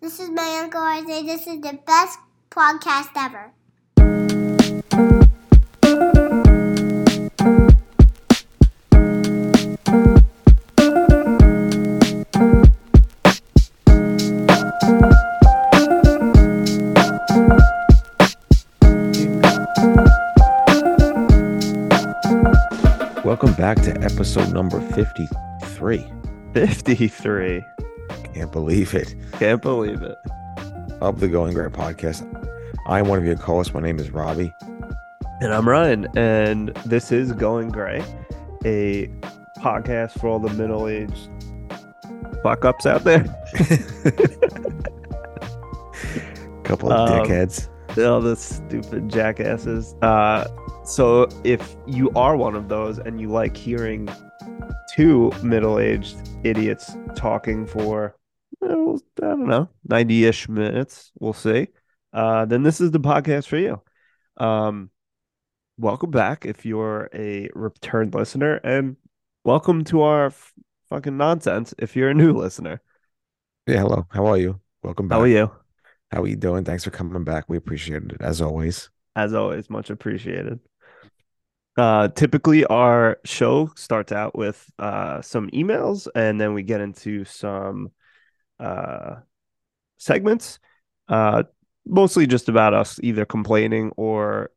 This is my Uncle Isaiah. This is the best podcast ever. Welcome back to episode number 53. 53. Can't believe it. Can't believe it. Of the Going Grey podcast. I'm one of your co hosts. My name is Robbie. And I'm Ryan, and this is Going Gray, a podcast for all the middle aged fuck ups out there. Couple of Um, dickheads. all the stupid jackasses. Uh, so if you are one of those and you like hearing two middle-aged idiots talking for I don't know 90-ish minutes, we'll see. Uh, then this is the podcast for you. Um, welcome back if you're a returned listener, and welcome to our f- fucking nonsense if you're a new listener. Yeah, hello. How are you? Welcome back. How are you? How are you doing? Thanks for coming back. We appreciate it as always. as always, much appreciated. Uh, typically, our show starts out with uh, some emails, and then we get into some uh, segments. Uh, mostly just about us either complaining or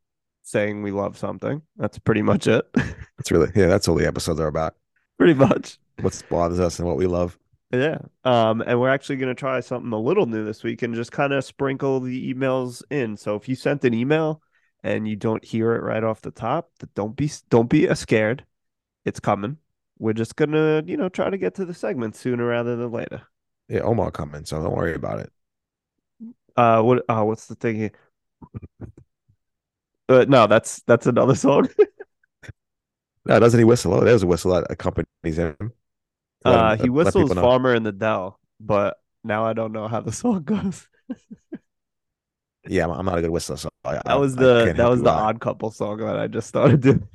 saying we love something. That's pretty much it. that's really, yeah, that's all the episodes are about. pretty much. What bothers us and what we love. Yeah. Um, and we're actually going to try something a little new this week and just kind of sprinkle the emails in. So if you sent an email and you don't hear it right off the top, don't be don't be scared. It's coming. We're just gonna, you know, try to get to the segment sooner rather than later. Yeah, Omar coming, so don't worry about it. Uh, what? Uh, what's the thing here? Uh, no, that's that's another song. No, doesn't he whistle? Oh, there's a whistle that accompanies him. Let Uh, let- he let whistles "Farmer in the Dell," but now I don't know how the song goes. Yeah, I'm, not a good whistler, so I, That was the that was the odd couple song that I just started doing.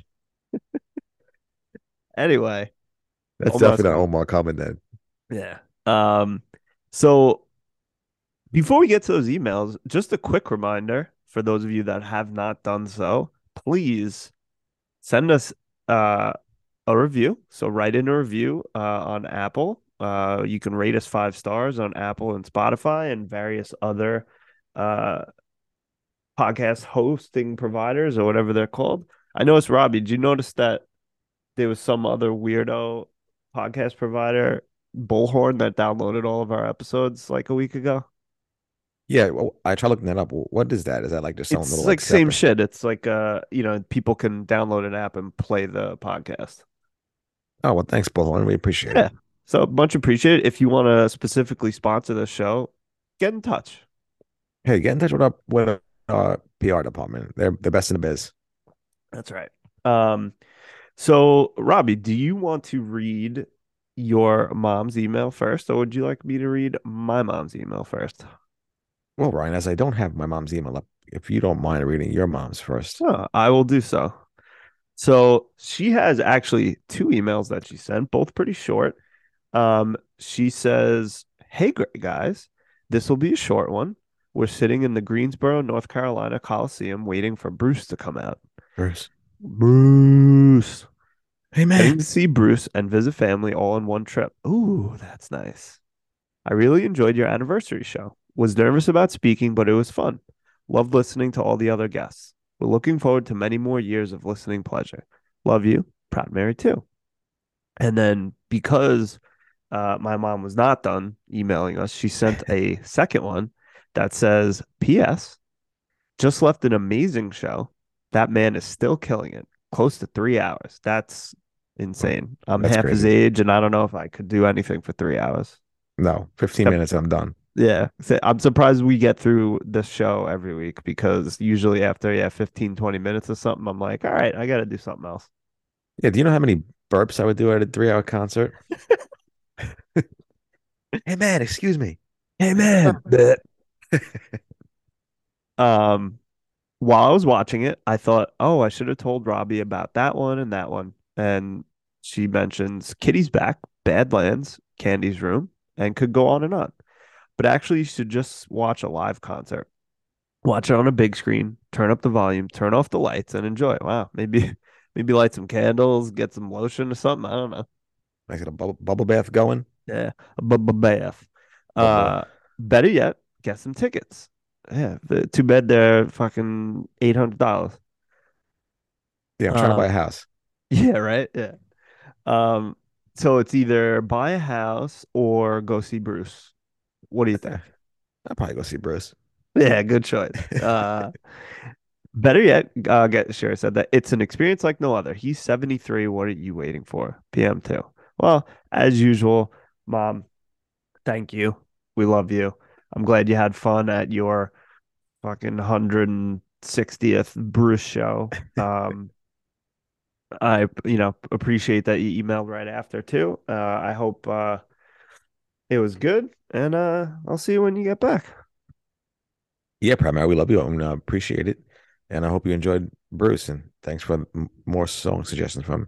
anyway, That's Omar definitely not Omar coming then. yeah. Um so before we get to those emails, just a quick reminder for those of you that have not done so, please send us uh a review. So write in a review uh on Apple. Uh you can rate us 5 stars on Apple and Spotify and various other uh podcast hosting providers or whatever they're called. I noticed Robbie, did you notice that there was some other weirdo podcast provider, Bullhorn, that downloaded all of our episodes like a week ago? Yeah, well, I try looking that up. What is that? Is that like just some It's little like same shit. It's like uh, you know, people can download an app and play the podcast. Oh well, thanks, Bullhorn. We appreciate Yeah. it. So much appreciated. If you want to specifically sponsor the show, get in touch. Hey, get in touch with our with our PR department. They're the best in the biz. That's right. Um, so Robbie, do you want to read your mom's email first, or would you like me to read my mom's email first? Well, Ryan, as I don't have my mom's email up, if you don't mind reading your mom's first. Oh, I will do so. So she has actually two emails that she sent, both pretty short. Um, she says, Hey, great guys, this will be a short one. We're sitting in the Greensboro, North Carolina Coliseum waiting for Bruce to come out. Bruce. Bruce. Hey Getting to see Bruce and visit family all in one trip. Ooh, that's nice. I really enjoyed your anniversary show. Was nervous about speaking, but it was fun. Loved listening to all the other guests. We're looking forward to many more years of listening pleasure. Love you. Proud Mary too. And then because uh, my mom was not done emailing us, she sent a second one that says, P.S. Just left an amazing show. That man is still killing it. Close to three hours. That's insane. I'm That's half his age, and I don't know if I could do anything for three hours. No, 15 Yep. minutes, I'm done. Yeah. I'm surprised we get through this show every week because usually after, yeah, 15, 20 minutes or something, I'm like, all right, I got to do something else. Yeah, do you know how many burps I would do at a three hour concert? hey man, excuse me. Hey, man. um, while I was watching it, I thought, oh, I should have told Robbie about that one and that one. And she mentions Kitty's back, Badlands, Candy's room, and could go on and on. but actually you should just watch a live concert. Watch it on a big screen, turn up the volume, turn off the lights, and enjoy. Wow, maybe maybe light some candles, get some lotion or something. I don't know. Nice little bubble, bubble bath going. Yeah, a bu- bu- bath. Bubble. Uh, better yet, get some tickets. Yeah, the, too bad they're fucking eight hundred dollars. Yeah, I'm trying to buy a Um, house. Yeah, right. Yeah. Um, so it's either buy a house or go see Bruce. What do you think? I'll probably go see Bruce. Yeah, good choice. Uh, better yet, uh, get Sherry said that it's an experience like no other. He's 73. What are you waiting for? PM2. Well, as usual, mom, thank you. We love you. I'm glad you had fun at your fucking 160th Bruce show. Um, I, you know, appreciate that you emailed right after too. Uh, I hope uh, it was good, and uh, I'll see you when you get back. Yeah, Proud Mary, we love you and uh, appreciate it. And I hope you enjoyed Bruce. And thanks for m- more song suggestions from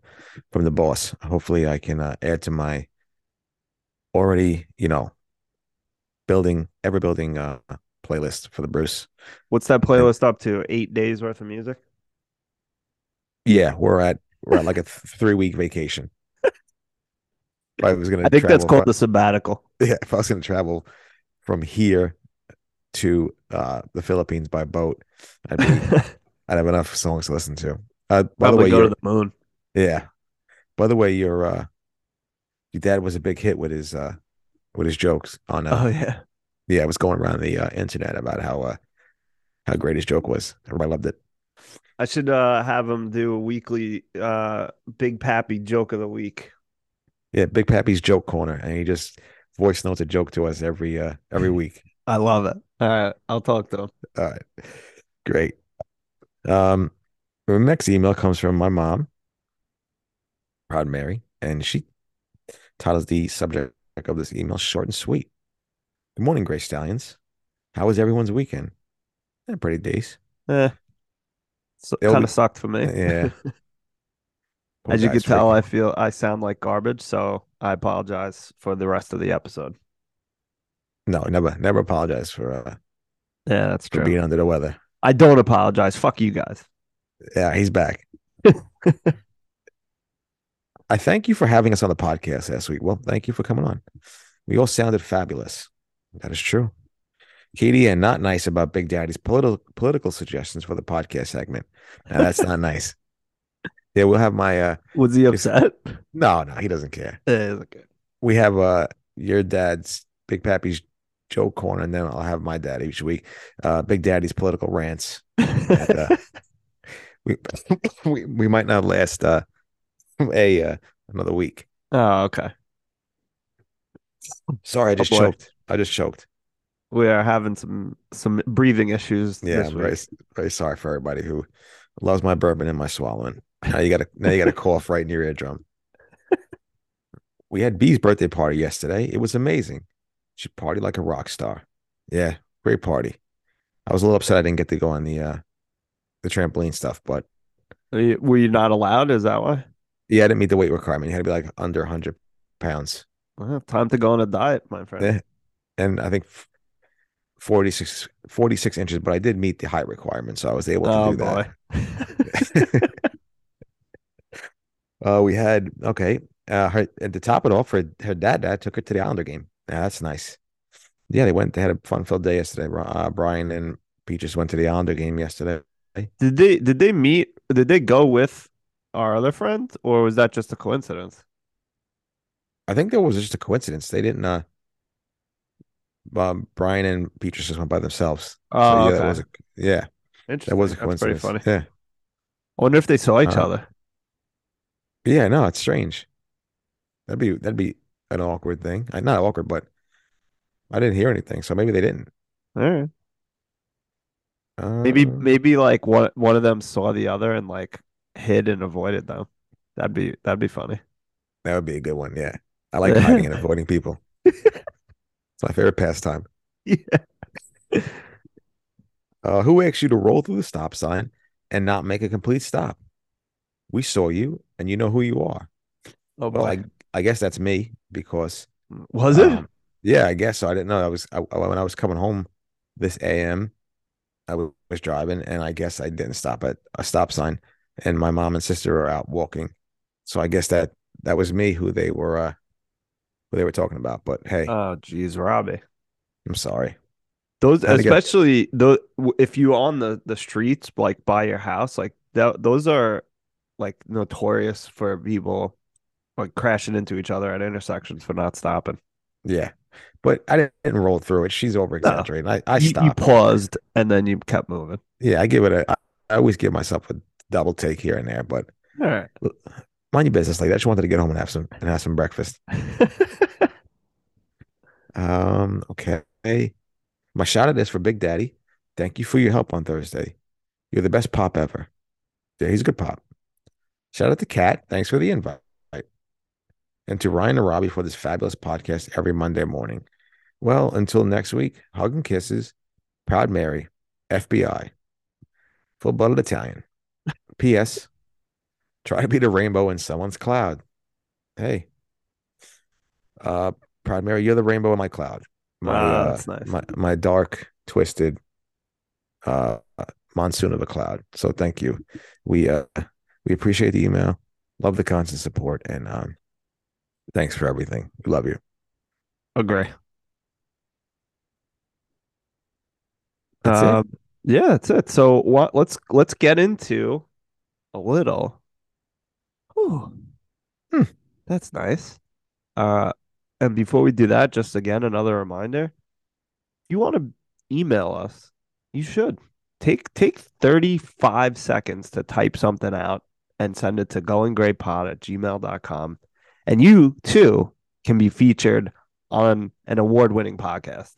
from the boss. Hopefully, I can uh, add to my already, you know, building ever building uh, playlist for the Bruce. What's that playlist up to? Eight days worth of music? Yeah, we're at we're at like a th- three week vacation. If I was gonna I think that's called fro- the sabbatical. yeah, if I was gonna travel from here to uh the Philippines by boat, I'd be I'd have enough songs to listen to. Uh by the way, go to the moon. yeah. By the way, your uh your dad was a big hit with his uh with his jokes on uh Oh yeah. yeah, it was going around the uh, internet about how uh how great his joke was. Everybody loved it. I should uh have him do a weekly uh Big Pappy joke of the week. Yeah, Big Pappy's joke corner, and he just voice notes a joke to us every uh every week. I love it. All right, I'll talk to him. All right. Great. Um, our next email comes from my mom, Proud Mary, and she titles the subject of this email short and sweet. Good morning, Gray Stallions. How was everyone's weekend? Eh, pretty decent. Eh, so, kind of sucked for me. Yeah. Poor As you can tell, freaking- I feel I sound like garbage, so I apologize for the rest of the episode. no, never, never apologize for uh, Yeah, that's for true. being under the weather. I don't apologize. Fuck you guys. Yeah, he's back. I thank you for having us on the podcast last week. Well, thank you for coming on. We all sounded fabulous. That is true. Katie and not nice about Big Daddy's political political suggestions for the podcast segment. Now, that's not nice. Yeah, we'll have my uh Was he upset? no, no, he doesn't care. We have uh your dad's Big Pappy's joke corner, and then I'll have my dad each week. Uh Big Daddy's political rants. uh, We we, we might not last uh a uh, another week. oh, okay. Sorry, I just boy. choked. I just choked. We are having some some breathing issues Yeah, this I'm very very sorry for everybody who loves my bourbon and my swallowing. Now you got to now you got to cough right in your eardrum. we had B's birthday party yesterday. It was amazing. She partied like a rock star. Yeah, great party. I was a little upset I didn't get to go on the uh the trampoline stuff, but Were you, were you not allowed? Is that why? yeah, I didn't meet the weight requirement. You had to be like under 100 pounds. Well, time to go on a diet, my friend. Yeah. And I think 46, 46 inches, but I did meet the height requirement, so I was able to Oh do that. boy. Uh, we had okay. Uh, her at the top of it all, for her dad, dad took her to the Islander game. Yeah, that's nice. Yeah, they went. They had a fun-filled day yesterday. Uh, Brian and Peaches went to the Islander game yesterday. Did they did they meet? Did they go with our other friend, or was that just a coincidence? I think that was just a coincidence. They didn't. Uh, um, Brian and Peaches just went by themselves. Oh, yeah, that was a yeah, Interesting. that was a That's pretty funny. Yeah, I wonder if they saw each Uh, other. yeah. No, it's strange. That'd be that'd be an awkward thing. Uh, Not awkward, but I didn't hear anything, so maybe they didn't. All right. Maybe Uh, maybe like one one of them saw the other and like hid and avoided them. That'd be that'd be funny. That would be a good one. Yeah. I like hiding and avoiding people. It's my favorite pastime. Yeah. Uh, who asked you to roll through the stop sign and not make a complete stop? We saw you and you know who you are. Oh Well, boy. I, I guess that's me because Was it? um, Yeah, I guess so. I didn't know. I was I, when I was coming home this AM, I was driving, and I guess I didn't stop at a stop sign, and my mom and sister were out walking, so I guess that that was me who they were uh who they were talking about. But hey, Oh, geez, Robbie. I'm sorry. Those, get- especially those, if you on the the streets like by your house, like that, those are like notorious for people like crashing into each other at intersections for not stopping. Yeah, but I didn't, roll through it. She's over exaggerating. I I you, you stopped. paused and then you kept moving. Yeah, I give it a. I I always give myself a double take here and there, but All right. Mind your business. Like that. I just wanted to get home and have some and have some breakfast. Um, okay. My shout out is for Big Daddy. Thank you for your help on Thursday. You're the best pop ever. Yeah, he's a good pop. Shout out to Kat. Thanks for the invite. And to Ryan and Robbie for this fabulous podcast every Monday morning. Well, until next week, hug and kisses. Proud Mary, FBI. Full blooded Italian. P.S. Try to be the rainbow in someone's cloud. Hey. Uh Proud Mary, you're the rainbow in my cloud. My uh, that's nice. my my dark, twisted uh monsoon of a cloud. So thank you. We uh we appreciate the email, love the constant support, and um thanks for everything. We love you. Agree. That's. Um, yeah, that's it. So what? Let's let's get into a little. Whew. Hmm. That's nice. Uh, and before we do that, just again another reminder: if you want to email us, you should take take thirty five seconds to type something out and send it to goinggreypod at gmail.com. and you too can be featured on an award winning podcast.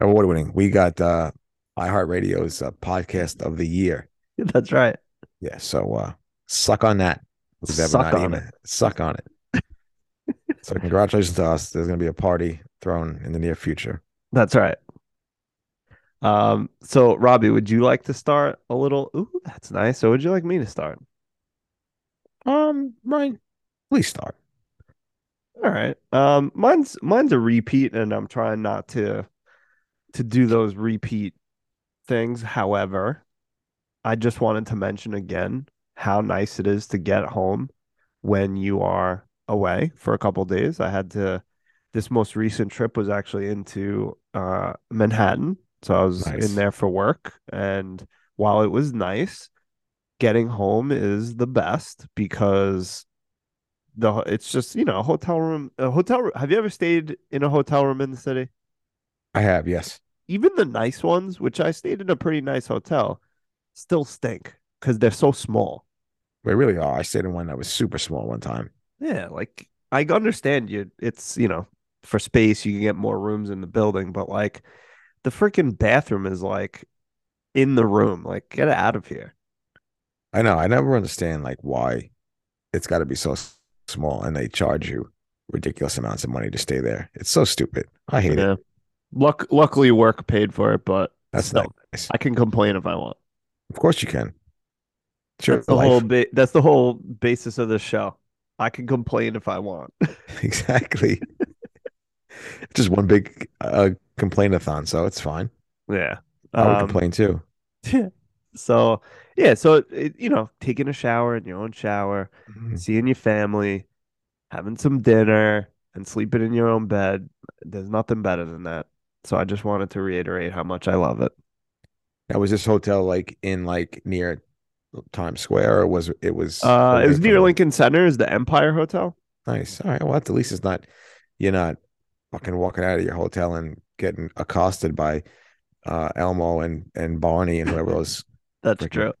Award winning. We got uh iHeartRadio's uh, podcast of the year. That's right. Yeah. So uh suck on that. Suck on email- it. Suck on it. so congratulations to us. There's gonna be a party thrown in the near future. That's right. Um, so Robbie, would you like to start a little? Ooh, that's nice. So would you like me to start? Um, Ryan, please start. All right. Um, mine's mine's a repeat, and I'm trying not to to do those repeat things. However, I just wanted to mention again how nice it is to get home when you are away for a couple days. I had to this most recent trip was actually into uh Manhattan. So I was Nice. in there for work and while it was nice, getting home is the best because the it's just, you know, a hotel room a hotel room. Have you ever stayed in a hotel room in the city? I have, yes. Even the nice ones, which I stayed in a pretty nice hotel, still stink because they're so small. They really are. I stayed in one that was super small one time. Yeah, like I understand you. It's, you know, for space, you can get more rooms in the building, but like the freaking bathroom is like in the room. Like, get out of here. I know. I never understand like why it's got to be so small and they charge you ridiculous amounts of money to stay there. It's so stupid. I hate it. Luck, luckily, work paid for it, but That's still, nice. I can complain if I want. Of course you can. Sure, That's the whole ba- that's the whole basis of this show. I can complain if I want. exactly. Just one big uh, complainathon, so it's fine. yeah. I would Um, complain too. so yeah, so it, you know, taking a shower in your own shower, Mhm. seeing your family, having some dinner, and sleeping in your own bed. There's nothing better than that. So I just wanted to reiterate how much I love it. Now, was this hotel like in like near Times Square, or was it was? Uh, it was near Lincoln Center, is the Empire Hotel. Nice. All right. Well, at least it's not. You're not fucking walking out of your hotel and getting accosted by uh, Elmo and and Barney and whoever those. That's true.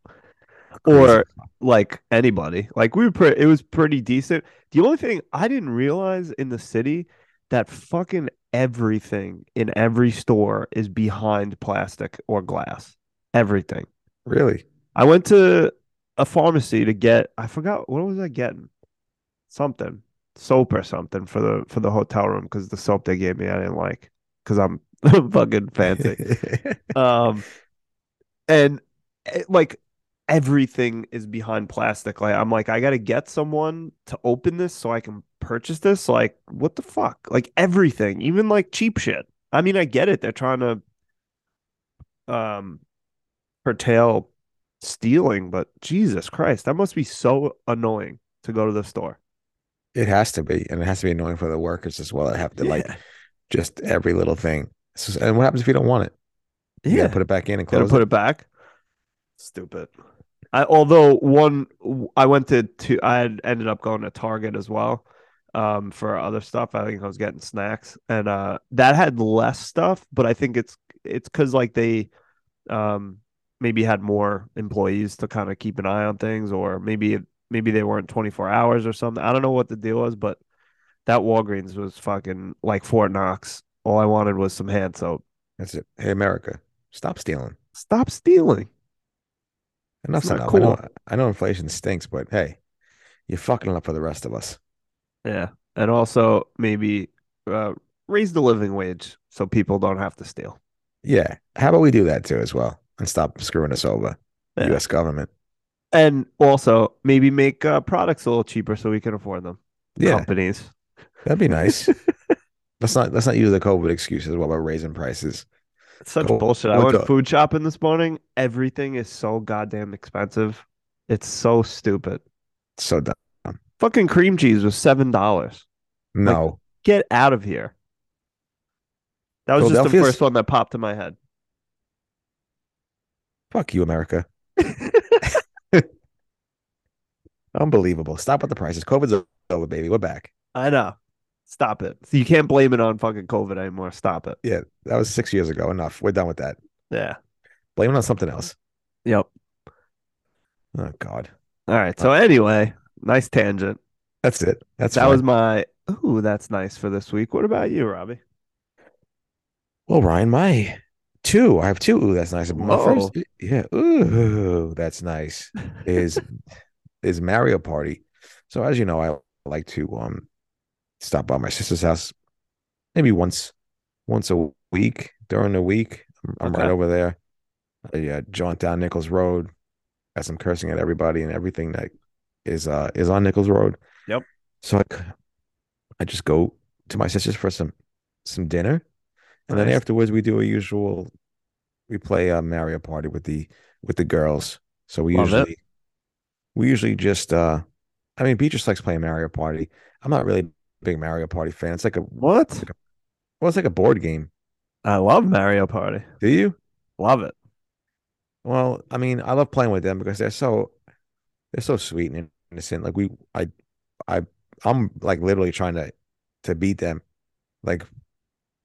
Or like anybody. Like we were pretty, it was pretty decent. The only thing I didn't realize in the city that fucking everything in every store is behind plastic or glass. Everything. really, I went to a pharmacy to get I forgot what was I getting? Something. Soap or something for the for the hotel room because the soap they gave me I didn't like because I'm fucking fancy. Um, and eh, like everything is behind plastic. Like I'm like, I gotta get someone to open this so I can purchase this. Like, what the fuck? Like everything, even like cheap shit. I mean, I get it. They're trying to um curtail stealing, but Jesus Christ, that must be so annoying to go to the store. It has to be, and it has to be annoying for the workers as well. I have to like just every little thing. So- and what happens if you don't want it? You yeah. gotta put it back in and Gotta put it. it back. Stupid. I although one I went to to I had ended up going to Target as well um for other stuff. I think I was getting snacks and uh that had less stuff, but I think it's it's cuz like they um maybe had more employees to kind of keep an eye on things or maybe maybe they weren't 24 hours or something. I don't know what the deal was, but that Walgreens was fucking like Fort Knox. All I wanted was some hand soap. That's it. Hey, America, stop stealing. Stop stealing. Enough's enough. I know. I know inflation stinks, but hey, you're fucking up for the rest of us. Yeah. And also maybe uh, raise the living wage so people don't have to steal. Yeah. How about we do that too as well and stop screwing us over, Yeah. U.S. government? And also maybe make uh, products a little cheaper so we can afford them. Yeah, Companies. that'd be nice. let's not let's not use the COVID excuses while we're raising prices. It's such Go bullshit. I went the- food shopping this morning. Everything is so goddamn expensive. It's so stupid. So dumb. Fucking cream cheese was seven dollars. No, Get out of here. That was just the first one that popped in my head. Fuck you, America. Unbelievable. Stop with the prices. COVID's over, baby. We're back. I know. Stop it. You can't blame it on fucking COVID anymore. Stop it. Yeah, that was six years ago. Enough. We're done with that. Yeah. Blame it on something else. Yep. Oh God, All right. So uh, anyway, nice tangent. that's it. That's that fine. was my ooh, that's nice for this week. What about you, Robbie? Well, Ryan, my two. I have two. Ooh, that's nice. My first, yeah. Ooh, that's nice. Is is Mario Party. So as you know, I like to um stop by my sister's house maybe once once a week during the week. I'm, I'm right over there. I uh, jaunt down Nichols Road as I'm cursing at everybody and everything that is uh is on Nichols Road. Yep. So I, I just go to my sister's for some some dinner, and then afterwards we do a usual. We play a Mario Party with the with the girls. So we Love it. usually we usually just uh I mean Beatrice likes playing Mario Party. I'm not really a big Mario Party fan. It's like a What? well, it's like a board game. I love Mario Party. Do you? Love it. Well, I mean, I love playing with them because they're so they're so sweet and innocent. Like we I I I'm like literally trying to to beat them. Like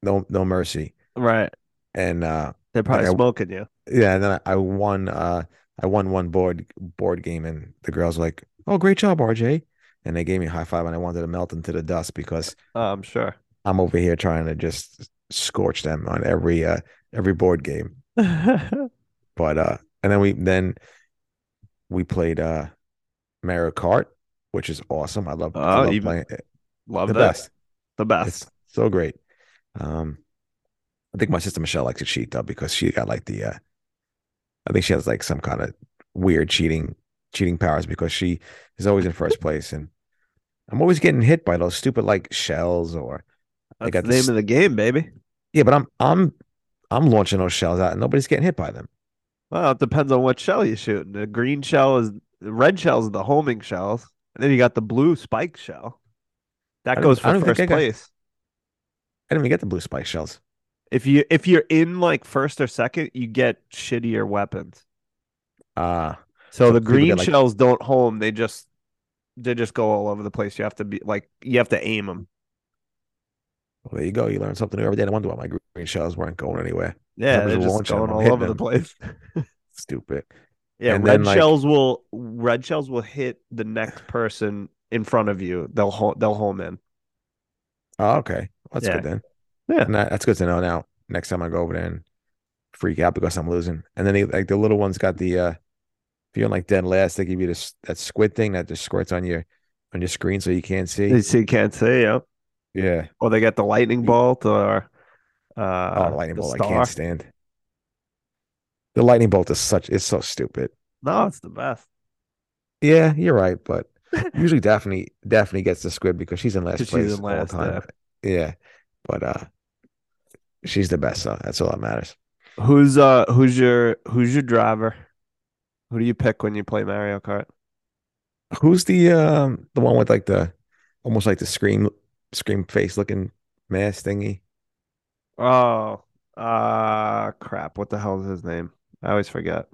no no mercy. Right. And uh They're probably I- smoking you. yeah, and then I, I won uh I won one board board game and the girls were like, "Oh, great job, RJ." And they gave me a high five and I wanted to melt into the dust because Oh, I'm sure. I'm over here trying to just scorch them on every uh every board game. But uh and then we then we played uh Mario Kart, which is awesome. I love, I Oh, love playing it. love the that. best. The best. It's so great. Um I think my sister Michelle likes to cheat though because she got like the uh I think she has like some kind of weird cheating cheating powers because she is always in first place and I'm always getting hit by those stupid like shells or I got the name this- of the game, baby. yeah, but I'm I'm I'm launching those shells out and nobody's getting hit by them. Well, it depends on what shell you're shooting. The green shell is the red shells are the homing shells. And then you got the blue spike shell. That goes for first I got- place. I didn't even get the blue spike shells. If you if you're in like first or second, you get shittier weapons. Uh So, So the green like- shells don't home. They just they just go all over the place. You have to be like you have to aim them. well, there you go. You learn something new every day. I wonder why my green shells weren't going anywhere. Yeah, they're just going all over the place. Stupid. Yeah, And red then, like- shells will red shells will hit the next person in front of you. They'll home they'll home in. Oh, okay. That's Yeah. good then. Yeah. And that, that's good to know now. Next time I go over there and freak out because I'm losing. And then they, like the little ones got the uh if like dead last, they give you this that squid thing that just squirts on your on your screen so you can't see. You see, you can't see, yeah. Yeah. Or they got the lightning bolt or Oh, uh the lightning bolt. I can't stand. The lightning bolt is such it's so stupid. No, it's the best. Yeah, you're right, but Usually Daphne Daphne gets the squid because she's in last place in all the last, time. Yeah. But uh she's the best, so that's all that matters. Who's uh who's your who's your driver? Who do you pick when you play Mario Kart? Who's the um the one with like the almost like the scream scream face looking mask thingy? Oh, uh crap. What the hell is his name? I always forget.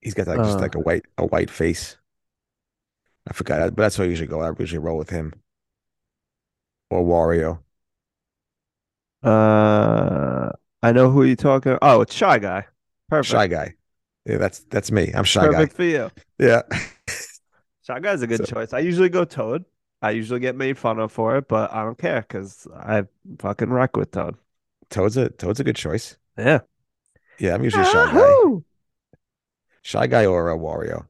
He's got like just Uh. like a white a white face. I forgot, but that's what I usually go. I usually roll with him or Wario. Uh I know who you're talking. Oh, it's Shy Guy. Perfect. Shy guy. Yeah, that's that's me. I'm shy Perfect for you. Yeah. Shy Guy's a good So- choice. I usually go Toad. I usually get made fun of for it, but I don't care because I fucking wreck with Toad. Toad's a Toad's a good choice. Yeah. Yeah, I'm usually shy guy. Shy guy or a Wario.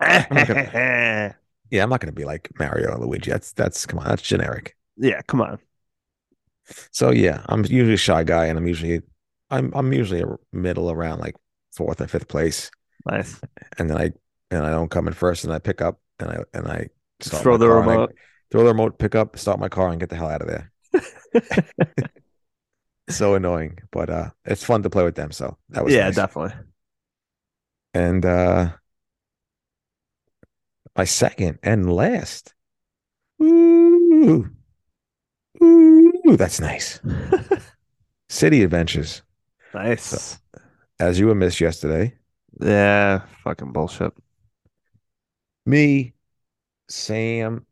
yeah, Yeah, I'm not gonna be like Mario or Luigi. That's that's come on, that's generic. Yeah, come on. So yeah, I'm usually a shy guy, and I'm usually I'm I'm usually a middle around like fourth or fifth place, Nice. and then I and I don't come in first, and I pick up and I and I start Throw the and I remote. throw the remote, pick up, start my car, and get the hell out of there. So annoying, but uh, it's fun to play with them. So that was yeah, nice. definitely. And uh, my second and last. Ooh, ooh, that's nice. City Adventures, nice. as you were missed yesterday. Yeah, fucking bullshit. Me, Sam,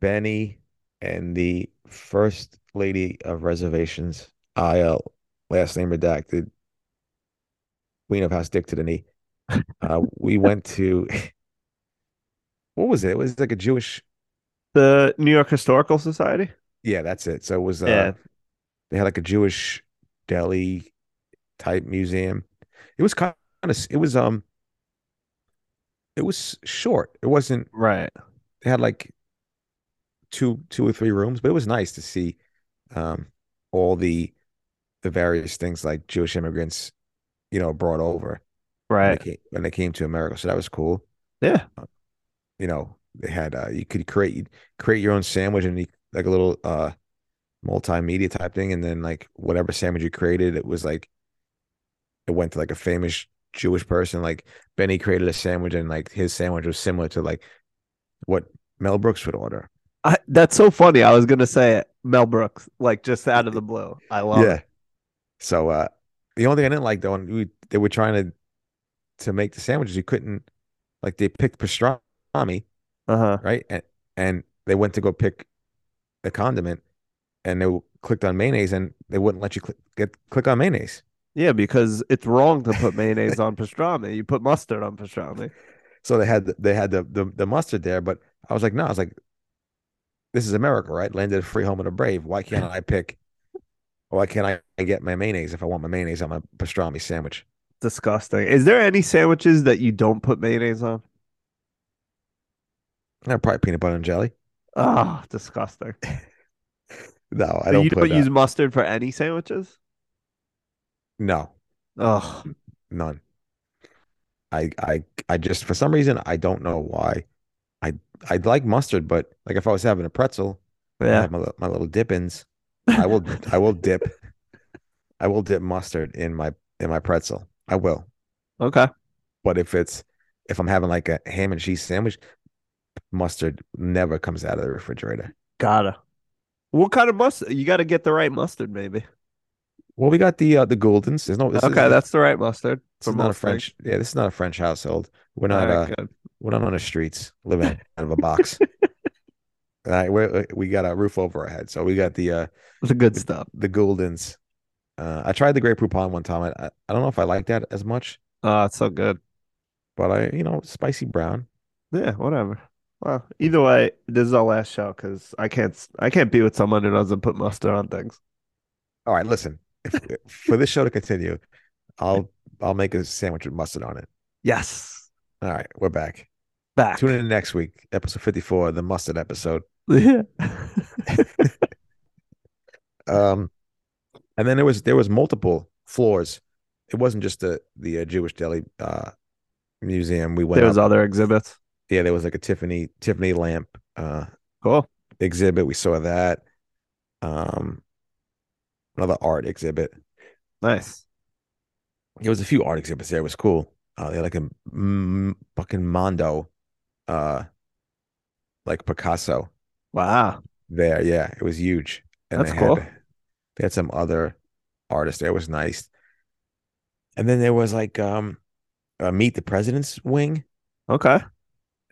Benny, and the first lady of reservations, IL, last name redacted, Queen of House Dick to the knee. Uh, we went to, what was it? It was like a Jewish, The New York Historical Society? yeah, that's it. So it was, uh, Yeah. they had like a Jewish deli type museum. It was kind of, it was, um, it was short. It wasn't, Right. they had like two two or three rooms, but it was nice to see um all the the various things like Jewish immigrants, you know, brought over when they Right. came, when they came to America. So that was cool. Yeah. You know, they had uh you could create you'd create your own sandwich and you, like a little uh multimedia type thing, and then like whatever sandwich you created, it was like it went to like a famous Jewish person. Like Benny created a sandwich and like his sandwich was similar to like what Mel Brooks would order. I, that's so funny. I was gonna say it. Mel Brooks, like just out of the blue. I love yeah. it. So uh the only thing I didn't like though, and we they were trying to to make the sandwiches, you couldn't like they picked pastrami, Uh-huh. right? And and they went to go pick the condiment and they clicked on mayonnaise and they wouldn't let you click get click on mayonnaise. Yeah, because it's wrong to put mayonnaise on pastrami. You put mustard on pastrami. So they had the, they had the, the the mustard there, but I was like, no, I was like, this is America, right? Landed a free home of the brave. Why can't I pick? Why can't I get my mayonnaise if I want my mayonnaise on my pastrami sandwich? Disgusting. Is there any sandwiches that you don't put mayonnaise on? Uh, probably peanut butter and jelly. Oh, disgusting. No, I So don't you put don't uh, use mustard for any sandwiches? no. Oh, None. I I I just for some reason I don't know why. I I like mustard, but like if I was having a pretzel, I yeah. have my my little dip-ins. I will I will dip I will dip mustard in my in my pretzel. I will. Okay. But if it's if I'm having like a ham and cheese sandwich, mustard never comes out of the refrigerator. Gotta. What kind of mustard? You got to get the right mustard, maybe. Well, we got the uh, the Gulden's. There's no this okay, is, that's the right mustard. this for is not a. French. Yeah, this is not a French household. We're not uh right, good. we're not on the streets living out of a box. All right, we we got a roof over our head, so we got the uh The good the, stuff. the Gulden's. Uh, I tried the Grey Poupon one time. I, I I don't know if I like that as much, Oh, it's so good. but I you know spicy brown. Yeah, whatever. Well, either way, this is our last show because I can't I can't be with someone who doesn't put mustard on things. All right, listen. If, for this show to continue, I'll I'll make a sandwich with mustard on it. Yes. All right, we're back. Back. Tune in next week, episode fifty four, the mustard episode. Yeah. Um, and then there was there was multiple floors. It wasn't just the the uh, Jewish deli uh museum. We went There was up. other exhibits. Yeah, there was like a Tiffany Tiffany lamp uh Cool. exhibit. We saw that. Um, another art exhibit. Nice. There was a few art exhibits there. It was cool. Uh, they had like a mm, fucking Mondo, uh, like Picasso Wow. there. Yeah, it was huge. And That's they cool. had they had some other artists there. It was nice. And then there was like um, uh, Meet the President's wing, Okay.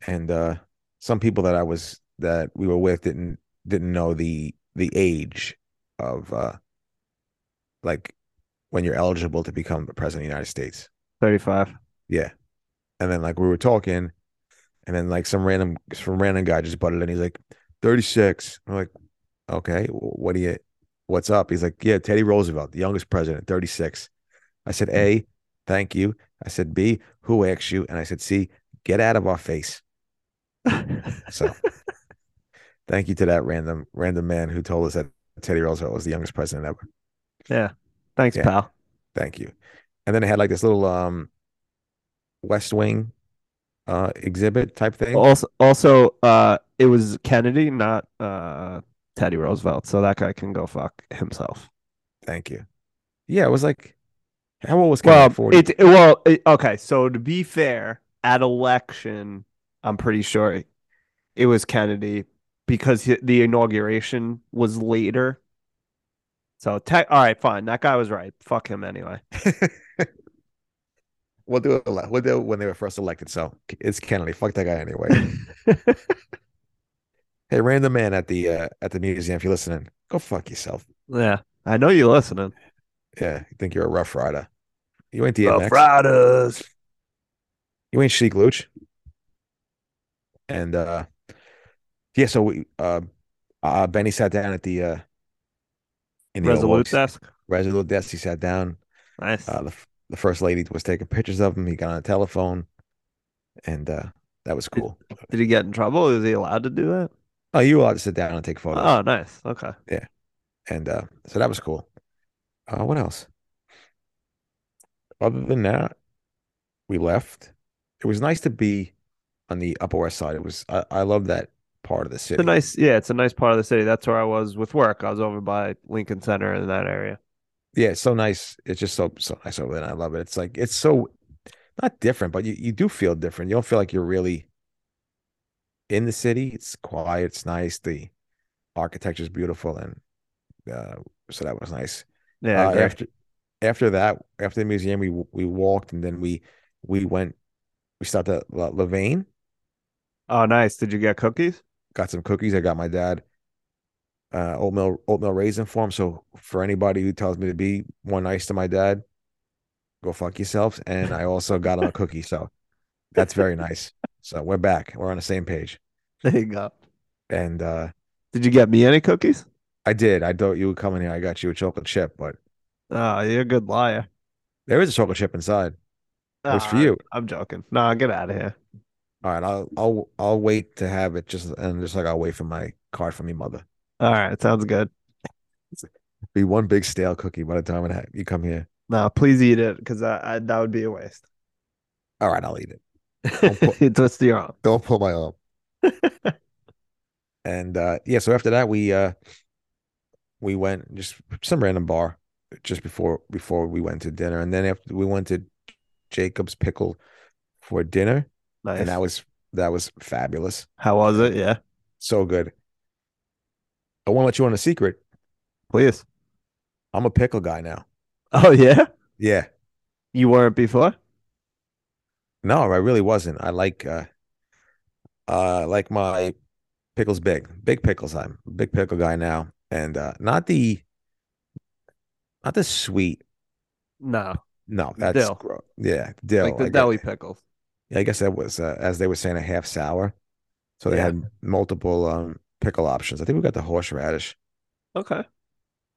And uh, some people that I was that we were with didn't didn't know the the age of uh, like when you're eligible to become the president of the United States. 35. Yeah. And then like we were talking, and then like some random some random guy just butted in. He's like, 36. I'm like, okay, what do you what's up? He's like, Yeah, Teddy Roosevelt, the youngest president, 36. I said, A, thank you. I said, B, who asked you? And I said, C, get out of our face. So thank you to that random random man who told us that Teddy Roosevelt was the youngest president ever. yeah. Thanks, Yeah. pal. Thank you. And then they had like this little um West Wing uh exhibit type thing. Also, also, uh, it was Kennedy, not uh Teddy Roosevelt. So that guy can go fuck himself. Thank you. Yeah, it was like how old was Well, Kennedy? 40? it well, it, okay. So to be fair, at election, I'm pretty sure it was Kennedy because the inauguration was later. So, te- all right, fine. That guy was right. Fuck him anyway. We'll do it. We'll do it when they were first elected. So it's Kennedy. Fuck that guy anyway. hey, random man at the uh, at the museum. If you're listening, go fuck yourself. yeah, I know you're listening. Yeah, you think you're a rough rider. You ain't DMX. Rough riders. You ain't Chic Luch. And uh, yeah, so we uh, uh, Benny sat down at the uh, in the Resolute desk. Resolute desk. He sat down. Nice. Uh, the the first lady was taking pictures of him. He got on a telephone, and uh, that was cool. Did he get in trouble? Is he allowed to do that? Oh, you were allowed to sit down and take photos. Oh, nice. Okay. Yeah, and uh, so that was cool. Uh, what else? Other than that, we left. It was nice to be on the Upper West Side. It was I, I love that part of the city. It's a nice, yeah, it's a nice part of the city. That's where I was with work. I was over by Lincoln Center in that area. yeah, it's so nice. It's just so so nice over there. And I love it. It's like it's so not different, but you, you do feel different. You don't feel like you're really in the city. It's quiet. It's nice. The architecture is beautiful, and uh, so that was nice. Yeah, uh, after after that, after the museum, we we walked and then we we went. We stopped at Levain, Oh, nice. Did you get cookies? got some cookies. I got my dad uh, oatmeal oatmeal raisin for him. So for anybody who tells me to be more nice to my dad, go fuck yourselves. And I also got him a cookie. So that's very nice. So we're back. We're on the same page. There you go. And uh, Did you get me any cookies? I did. I thought you would come in here. I got you a chocolate chip, but Oh, you're a good liar. there is a chocolate chip inside. It was for Ah, you. I'm joking. No, get out of here. All right, I'll I'll I'll wait to have it just and just like I'll wait for my card from your mother. All right, sounds good. Be one big stale cookie by the time it ha- you come here. No, please eat it because I, I, that would be a waste. All right, I'll eat it. twist your arm. Don't pull my arm. and uh yeah, so after that we uh we went just some random bar just before before we went to dinner, and then after we went to Jacob's Pickle for dinner, Nice. and that was that was fabulous, How was it? Yeah, so good. I want to let you on a secret. please. I'm a pickle guy now. Oh yeah, Yeah. you weren't before. No, I really wasn't. I like uh uh like my pickles big. Big pickles. I'm a big pickle guy now. And uh not the not the sweet. No, No, that's Dill. gro- yeah, dill. like the I deli pickles. I guess that was uh, as they were saying a half sour. So they Yeah. had multiple um pickle options. I think we got the horseradish. Okay.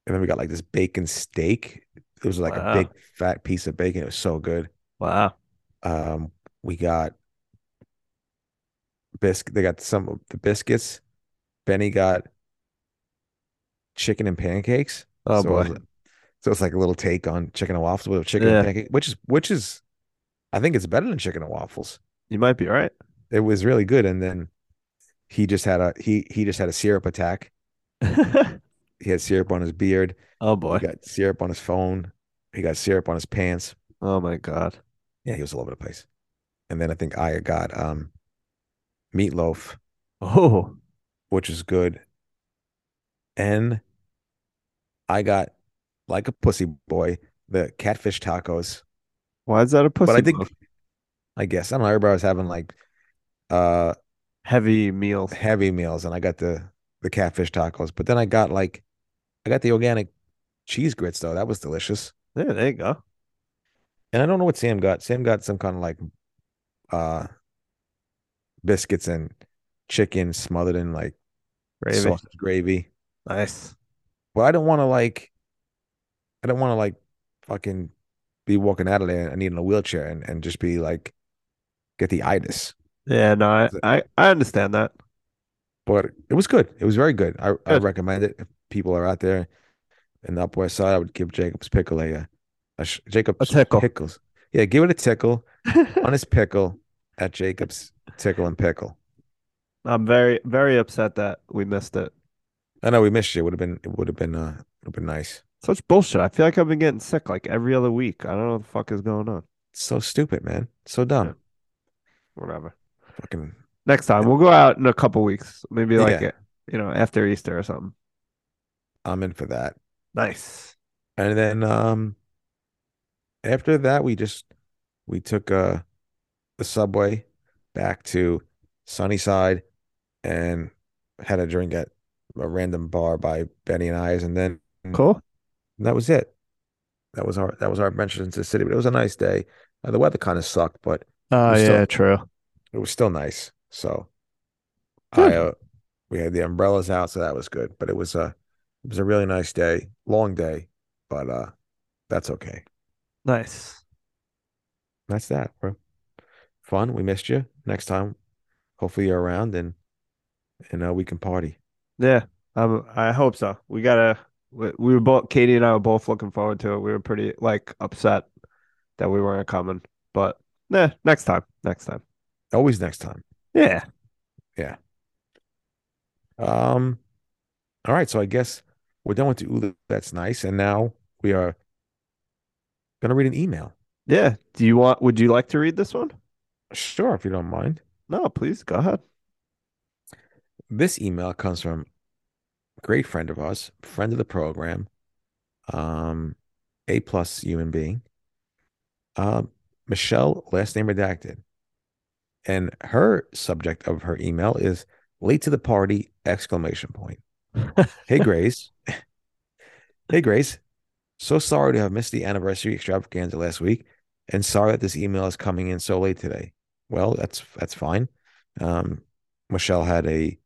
And then we got like this bacon steak. It was like Wow. a big fat piece of bacon. It was so good. Wow. Um, we got biscuit. They got some of the biscuits. Benny got chicken and pancakes. Oh so boy. It was, so it's like a little take on chicken and waffles with chicken Yeah. and pancake, which is which is, I think it's better than chicken and waffles. You might be right. it was really good. And then he just had a he he just had a syrup attack. He had syrup on his beard. oh boy, He got syrup on his phone. He got syrup on his pants. Oh my God. Yeah, he was all over the place. And then I think I got um meatloaf, Oh, which is good. And I got like a pussy boy, the catfish tacos. Why is that a pussy? But I think move? I guess I don't know, everybody was having like uh heavy meals. heavy meals and I got the the catfish tacos. But then I got like I got the organic cheese grits though. That was delicious. Yeah, there you go. And I don't know what Sam got. Sam got some kind of like uh biscuits and chicken smothered in like Gravy. sausage gravy. Nice. But I don't want to like I don't want to like fucking be walking out of there and needing a wheelchair and, and just be like get the itis. Yeah, no, I, I, I understand that. But it was good. It was very good. I, I recommend it. If people are out there in the Upper West Side, I would give Jacob's pickle a, uh, a Jacob's tickle. pickles. Yeah, give it a tickle on his pickle at Jacob's Tickle and Pickle. I'm very, very upset that we missed it. I know we missed you. It would have been it would have been uh it would have been nice. Such bullshit. I feel like I've been getting sick like every other week. I don't know what the fuck is going on. So stupid, man. So dumb. Whatever. Fucking Next time we'll go out in a couple weeks. Maybe like Yeah. you know, after Easter or something. I'm in for that. Nice. And then um after that we just we took uh the subway back to Sunnyside and had a drink at a random bar by Benny and I's and then Cool. That was it. That was our that was our adventure into the city. But it was a nice day. Uh, the weather kind of sucked, but Oh still- yeah, true. it was still nice. So Good. I uh, we had the umbrellas out, so that was good. But it was a it was a really nice day, long day, but uh that's okay. Nice. That's that, bro. Fun. We missed you. Next time, hopefully you're around and and uh, we can party. Yeah. Um, I hope so. We gotta. We, we were both. Katie and I were both looking forward to it. We were pretty like upset that we weren't coming, but nah, next time. Next time. Always next time. Yeah. Yeah. Um, all right. So I guess we're done with the Ooh, that's nice, and now we are gonna read an email. Yeah. Do you want? Would you like to read this one? Sure, if you don't mind. No, please go ahead. This email comes from great friend of ours, friend of the program, um, A plus human being, um, Michelle, last name redacted. And her subject of her email is late to the party, exclamation point. Hey, Grace. hey, Grace. So sorry to have missed the anniversary extravaganza last week and sorry that this email is coming in so late today. Well, that's that's fine. Um, Michelle had a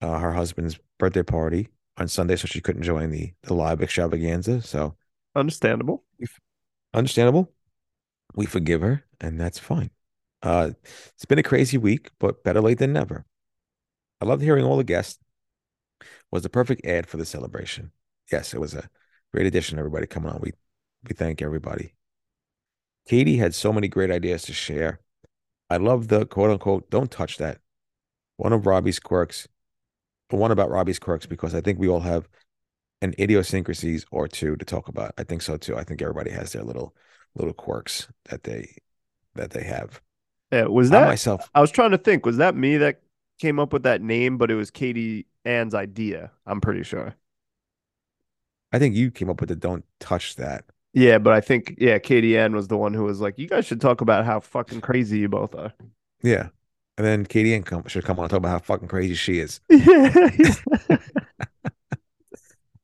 uh, her husband's birthday party on Sunday, so she couldn't join the the live extravaganza. So Understandable. understandable. We forgive her, and that's fine. Uh, it's been a crazy week, but better late than never. I loved hearing all the guests. Was the perfect ad for the celebration. Yes, it was a great addition. Everybody coming on. We we thank everybody. Katie had so many great ideas to share. I love the quote unquote "Don't touch that." One of Robbie's quirks, one about Robbie's quirks, because I think we all have an idiosyncrasies or two to talk about. I think so too. I think everybody has their little little quirks that they that they have. Yeah. Was I that? myself, I was trying to think. Was that me that came up with that name? But it was Katie Ann's idea. I'm pretty sure. I think you came up with the "Don't touch that." Yeah, but I think yeah, Katie Ann was the one who was like, "You guys should talk about how fucking crazy you both are." Yeah, and then Katie Ann come, should come on and talk about how fucking crazy she is. Yeah.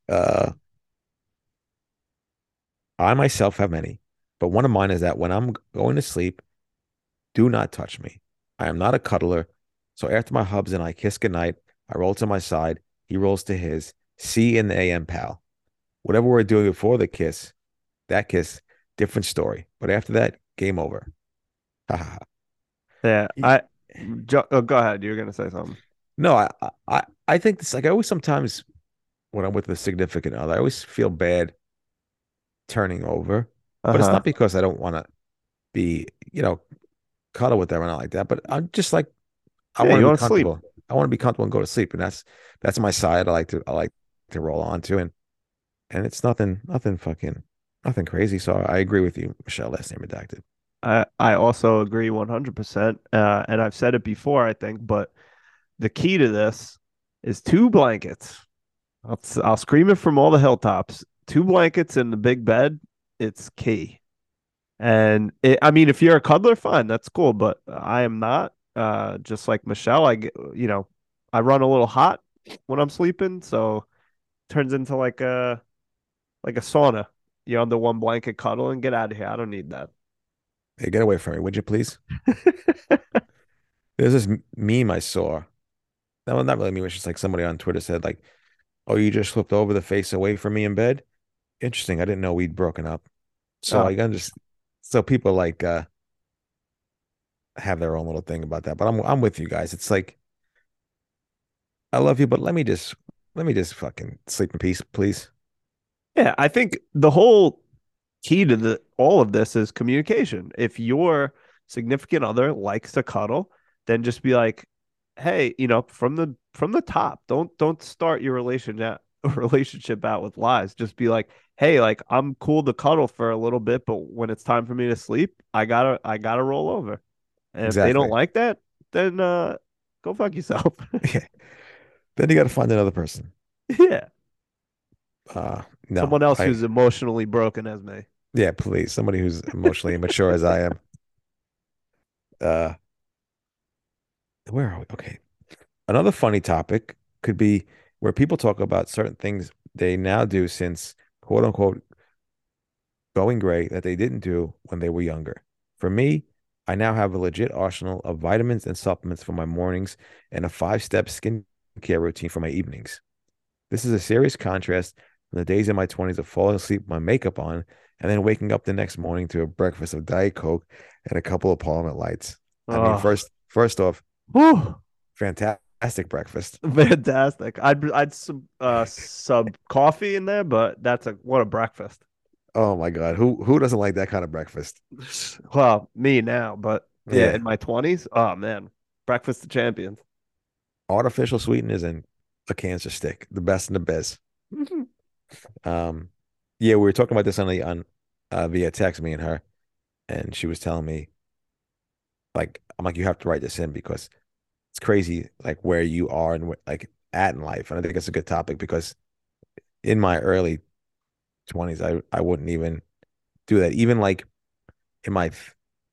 Uh, I myself have many, but one of mine is that when I'm going to sleep, do not touch me. I am not a cuddler. So after my hubs and I kiss goodnight, I roll to my side. He rolls to his. See you in the AM, pal. Whatever we're doing before the kiss, that kiss, different story. But after that, game over. Ha ha ha. yeah. I. Jo- oh, go ahead. You're gonna say something. No, I, I, I think this like I always sometimes when I'm with a significant other, I always feel bad turning over. But it's Uh-huh. not because I don't want to be, you know, cuddle with them or not like that, but I'm just like I Yeah, want to be wanna sleep. I want to be comfortable and go to sleep, and that's that's my side. I like to I like to roll on to, and and it's nothing nothing fucking nothing crazy. So I agree with you, Michelle. Last name redacted. I I also agree 100%. Uh, and I've said it before, I think, but the key to this is two blankets. I'll, I'll scream it from all the hilltops. Two blankets in the big bed, it's key. And it, I mean, if you're a cuddler, fine, that's cool. But I am not. Uh, just like Michelle, I get, you know, I run a little hot when I'm sleeping, so turns into like a like a sauna. You're under one blanket cuddle and Get out of here. I don't need that. Hey, get away from me, would you please? There's this meme I saw. That was not really me. meme. It's just like somebody on Twitter said, like, "Oh, you just flipped over the face away from me in bed." Interesting. I didn't know we'd broken up. So Oh. I just so people like uh have their own little thing about that. But I'm I'm with you guys. It's like I love you, but let me just let me just fucking sleep in peace, please. Yeah, I think the whole key to the all of this is communication. If your significant other likes to cuddle, then just be like, "Hey, you know, from the from the top, don't don't start your relationship relationship out with lies. Just be like, "Hey, like I'm cool to cuddle for a little bit, but when it's time for me to sleep, I gotta I gotta roll over." And if they don't like that, then uh, go fuck yourself. Yeah. Then you got to find another person. yeah, Uh no. someone else I- who's emotionally broken as me. Yeah, please. Somebody who's emotionally immature as I am. Uh, where are we? Okay. Another funny topic could be where people talk about certain things they now do since quote unquote going gray that they didn't do when they were younger. For me, I now have a legit arsenal of vitamins and supplements for my mornings and a five-step skincare routine for my evenings. This is a serious contrast from the days in my 20s of falling asleep with my makeup on and then waking up the next morning to a breakfast of Diet Coke and a couple of Parliament lights. I mean, Oh. first first off, Whew. fantastic breakfast. Fantastic. I'd I'd sub uh sub coffee in there, but that's a what a breakfast. Oh my God. Who who doesn't like that kind of breakfast? Well, me now, but yeah, Yeah. in my twenties, oh man, breakfast of champions. Artificial sweeteners and a cancer stick, the best in the biz. Um, yeah, we were talking about this on the on uh via text, me and her, and she was telling me, like, I'm like, you have to write this in because it's crazy, like where you are and wh- like at in life, and I think it's a good topic because in my early 20s, I I wouldn't even do that, even like in my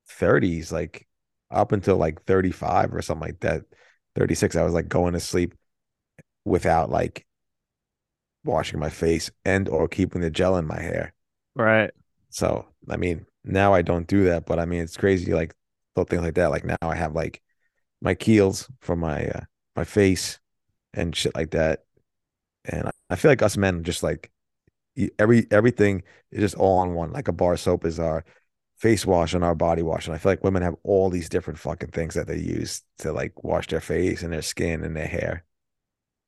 30s, like up until like 35 or something like that, 36, I was like going to sleep without like washing my face and or keeping the gel in my hair. Right. So, I mean, now I don't do that, but I mean, it's crazy like little things like that. Like now I have like my Kiehl's for my uh, my face and shit like that. And I, I feel like us men just like every everything is just all on one. Like a bar soap is our face wash and our body wash. And I feel like women have all these different fucking things that they use to like wash their face and their skin and their hair.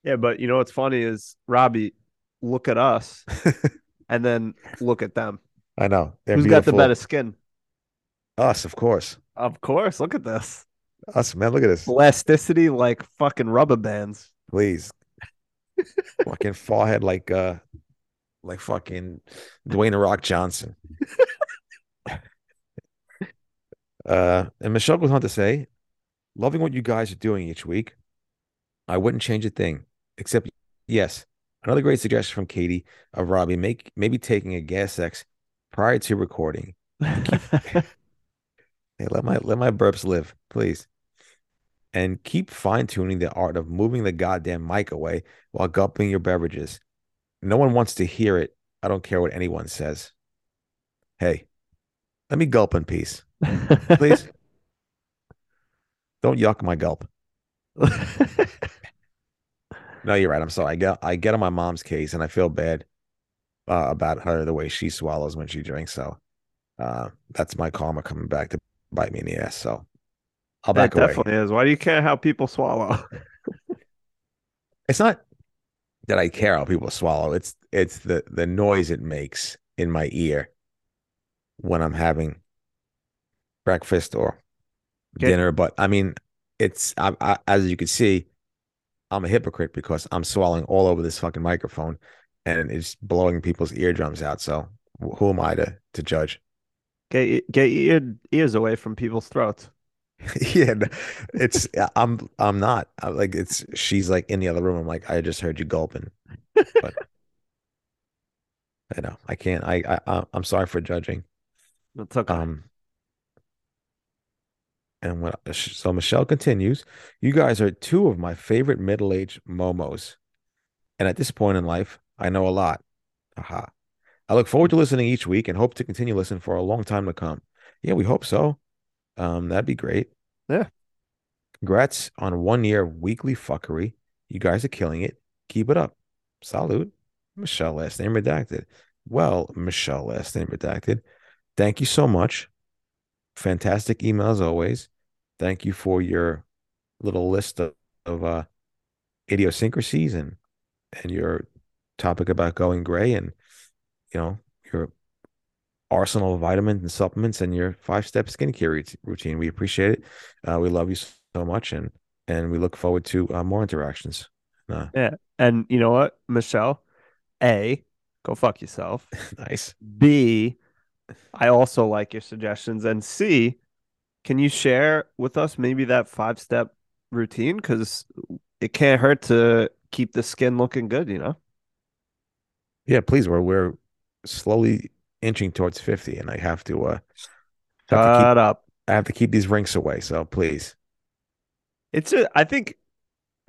Yeah, but you know what's funny is Robbie, look at us and then look at them. I know. They're Who's got the better skin? Us, of course. Of course. Look at this. Us, man. Look at this. Elasticity like fucking rubber bands. Please. fucking forehead like uh like fucking Dwayne the Rock Johnson. uh and Michelle goes on to say, loving what you guys are doing each week. I wouldn't change a thing. Except yes, another great suggestion from Katie of Robbie, make maybe taking a Gas-X prior to recording. Hey, let my let my burps live, please. And keep fine-tuning the art of moving the goddamn mic away while gulping your beverages. No one wants to hear it. I don't care what anyone says. Hey, let me gulp in peace, please. Don't yuck my gulp. No, you're right. I'm sorry. I get I get on my mom's case and I feel bad uh, about her the way she swallows when she drinks. So uh, that's my karma coming back to bite me in the ass. So I'll That back away. definitely is. Why do you care how people swallow? It's not that I care how people swallow. It's it's the the noise it makes in my ear when I'm having breakfast or Okay. dinner. But I mean, it's I, I, as you can see, I'm a hypocrite because I'm swallowing all over this fucking microphone, and it's blowing people's eardrums out. So who am I to to judge? Get get your ears away from people's throats. yeah, it's I'm I'm not I'm like it's she's like in the other room. I'm like I just heard you gulping, but I know I can't. I I I'm sorry for judging. That's okay. Um, and what so Michelle continues, you guys are two of my favorite middle-aged momos. And at this point in life, I know a lot. Aha. I look forward to listening each week and hope to continue listening for a long time to come. Yeah, we hope so. Um, that'd be great. Yeah. Congrats on one year of weekly fuckery. You guys are killing it. Keep it up. Salute. Michelle, last name redacted. Well, Michelle, last name redacted. Thank you so much. Fantastic email as always. Thank you for your little list of, of uh, idiosyncrasies and and your topic about going gray and you know your arsenal of vitamins and supplements and your five step skincare routine. We appreciate it. Uh, we love you so much and and we look forward to uh, more interactions. Uh, And you know what, Michelle? A, go fuck yourself. nice. B, I also like your suggestions. And C, can you share with us maybe that five step routine? Because it can't hurt to keep the skin looking good, you know? Yeah, please. We're we're slowly inching towards fifty, and I have to uh have to keep up. I have to keep these rinks away. So please. It's a, I think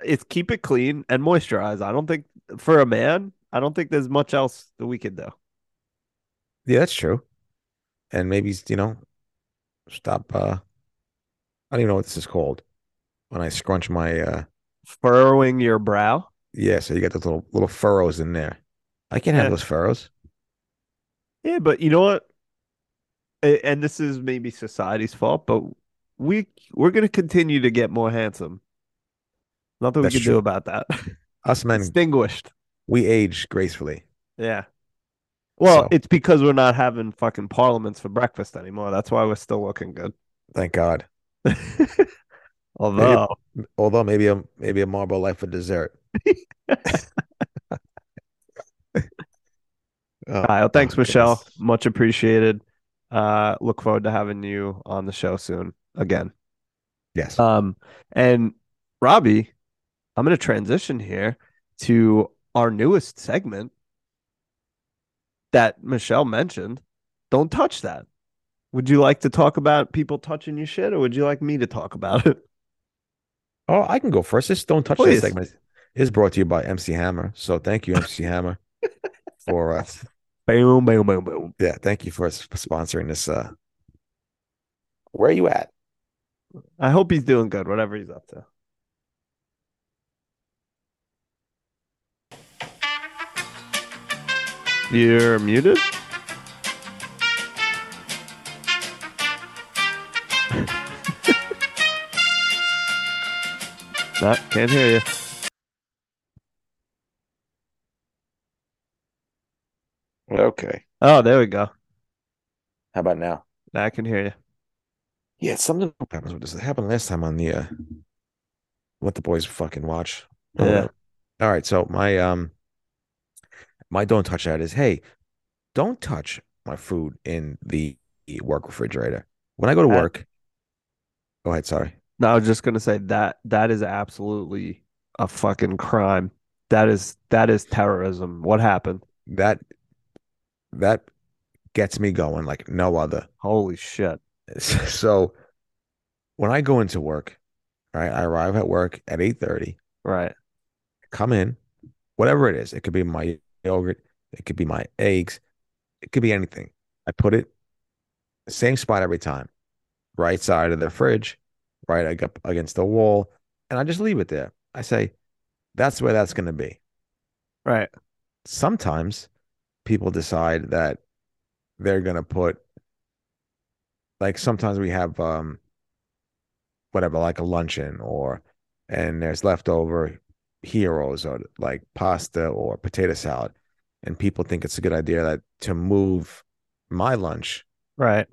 it's keep it clean and moisturize. I don't think for a man, I don't think there's much else that we could do. Yeah, that's true. And maybe, you know, stop uh I don't even know what this is called. When I scrunch my uh Furrowing your brow. yeah, so you got those little little furrows in there. I can't Yeah. have those furrows. Yeah, but you know what? And this is maybe society's fault, but we we're gonna continue to get more handsome. Nothing we That's can do about that. Us men, Distinguished. we age gracefully. Yeah. Well, So- it's because we're not having fucking parliaments for breakfast anymore. That's why we're still looking good. Thank God. Although, Although maybe a maybe a Marlboro Light for dessert. Oh, all right, well, thanks, oh, Michelle. Much appreciated. Uh, look forward to having you on the show soon again. Yes. Um, and Robbie, I'm going to transition here to our newest segment that Michelle mentioned. Don't touch that. Would you like to talk about people touching your shit, or would you like me to talk about it? Oh, I can go first. This don't touch Please. this segment is brought to you by MC Hammer. So thank you, MC Hammer, for uh, Boom, boom, boom, boom. yeah, thank you for sponsoring this. Uh, where are you at? I hope he's doing good, whatever he's up to. You're muted? No, can't hear you. Okay. Oh, there we go. How about now? Now I can hear you. Yeah, something happens with this. It happened last time on the uh, let the boys fucking watch. Uh, Yeah. all right. So my um, my don't touch that is hey, don't touch my food in the work refrigerator. When I go to Uh, work, go ahead. Sorry. No, I was just gonna say that that is absolutely a fucking crime. That is that is terrorism. What happened? That that gets me going like no other. Holy shit. So when I go into work, right, I arrive at work at 8:30, Right. come in, whatever it is. It could be my yogurt, it could be my eggs, it could be anything. I put it same spot every time. Right side of the fridge, right up against the wall, and I just leave it there. I say, that's where that's going to be. Right. Sometimes people decide that they're going to put like sometimes we have um whatever like a luncheon or and there's leftover heroes or like pasta or potato salad and people think it's a good idea that to move my lunch Right.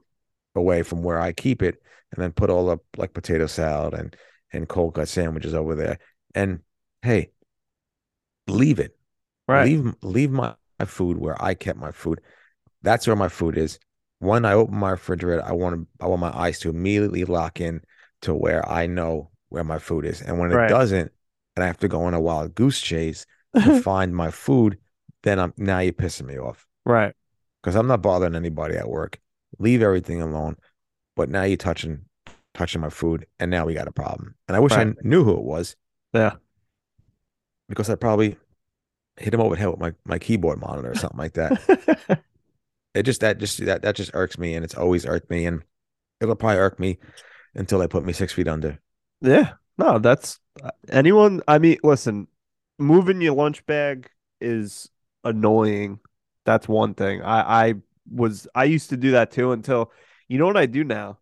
Away from where I keep it, and then put all the like potato salad and and cold cut sandwiches over there. And hey, leave it. Right. Leave leave my, my food where I kept my food. That's where my food is. When I open my refrigerator, I want to I want my eyes to immediately lock in to where I know where my food is. And when it Right. doesn't, and I have to go on a wild goose chase to find my food, then I'm now you're pissing me off right. because I'm not bothering anybody at work. Leave everything alone. But now you're touching touching my food, and now we got a problem. And I wish I knew who it was Yeah. because I probably hit him over the head with my, my keyboard monitor or something like that. it just that just that that just irks me, and it's always irked me, and it'll probably irk me until they put me six feet under. Yeah. No, that's anyone. I mean, listen, moving your lunch bag is annoying. That's one thing. I I was I used to do that too until you know what I do now,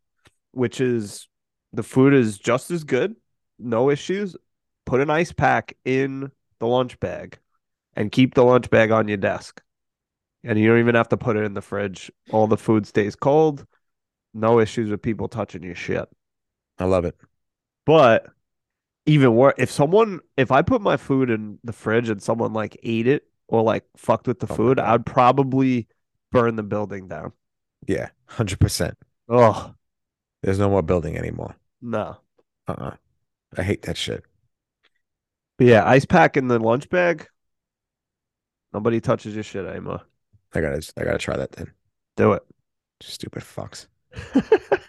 which is the food is just as good, no issues. Put an ice pack in the lunch bag and keep the lunch bag on your desk. And you don't even have to put it in the fridge. All the food stays cold. No issues with people touching your shit. I love it. But even worse, if someone, if I put my food in the fridge and someone like ate it or like fucked with the Oh food, I'd probably burn the building down. Yeah, hundred percent. Oh, There's no more building anymore. no. Uh uh I hate that shit. But yeah, ice pack in the lunch bag. Nobody touches your shit anymore. I gotta I gotta try that then. Do it. Stupid fucks.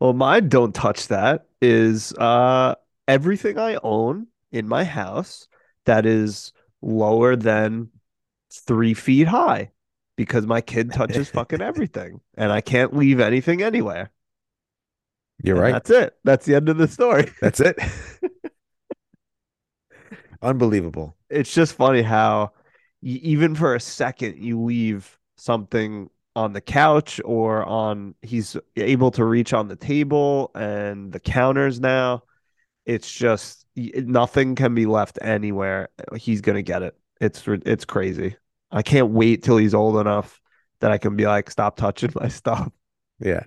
Well, my don't touch that is uh everything I own in my house that is lower than three feet high because my kid touches fucking everything and I can't leave anything anywhere. You're And right. That's it. That's the end of the story. That's it. Unbelievable. It's just funny how y- even for a second you leave something on the couch or on he's able to reach on the table and the counters now. It's just nothing can be left anywhere. He's gonna get it. It's it's crazy. I can't wait till he's old enough that I can be like, stop touching my stuff. Yeah.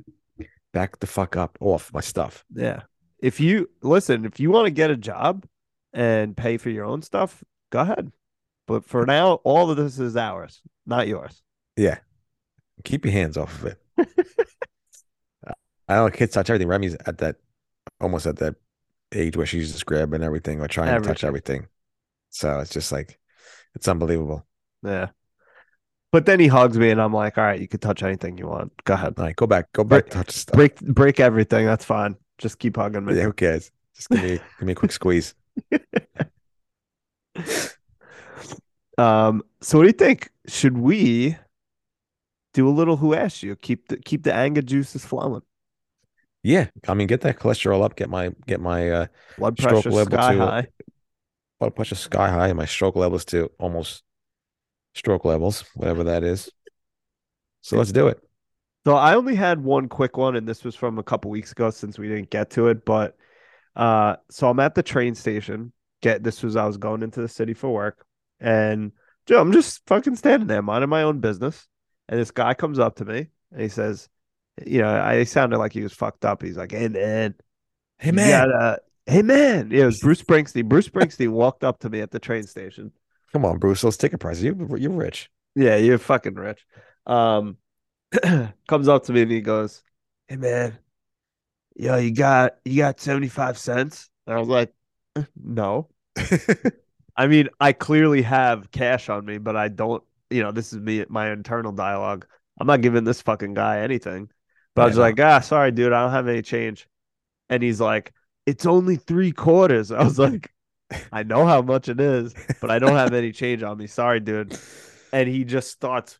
Back the fuck up off my stuff. Yeah. If you listen, if you want to get a job and pay for your own stuff, go ahead. But for now, all of this is ours, not yours. Yeah. Keep your hands off of it. I don't know kids touch everything. Remy's at that almost at that age where she's just grabbing everything or trying to touch Everything. everything. So it's just like it's unbelievable. Yeah. But then he hugs me and I'm like, all right, you can touch anything you want. Go ahead. All right, go back, go Break- back, touch stuff. Break break everything. That's fine. Just keep hugging me. Yeah, who cares? Just give me give me a quick squeeze. Um, so what do you think? Should we do a little who asked you? Keep the keep the anger juices flowing. Yeah, I mean, get that cholesterol up, get my get my uh, Blood Stroke pressure level sky too. high. blood pressure sky high, and my stroke levels to almost stroke levels, whatever that is. So let's do it. So I only had one quick one, and this was from a couple weeks ago since we didn't get to it. But uh, so I'm at the train station. Get this was I was going into the city for work, and Joe, I'm just fucking standing there minding my own business, and this guy comes up to me and he says, you know, I sounded like he was fucked up. He's like, "Hey man, Hey man, gotta- hey man." Yeah, it was Bruce Springsteen. Bruce Springsteen walked up to me at the train station. Come on, Bruce, those ticket prices. You you're rich. Yeah, you're fucking rich. Um, comes up to me and he goes, "Hey man, yo, you got you got 75 cents?" And I was like, "Eh, "No." I mean, I clearly have cash on me, but I don't, you know, this is me my internal dialogue. I'm not giving this fucking guy anything. But I was no. like, "Ah, sorry dude, I don't have any change." And he's like, "It's only 3 quarters." I was like, "I know how much it is, but I don't have any change on me. Sorry, dude." And he just starts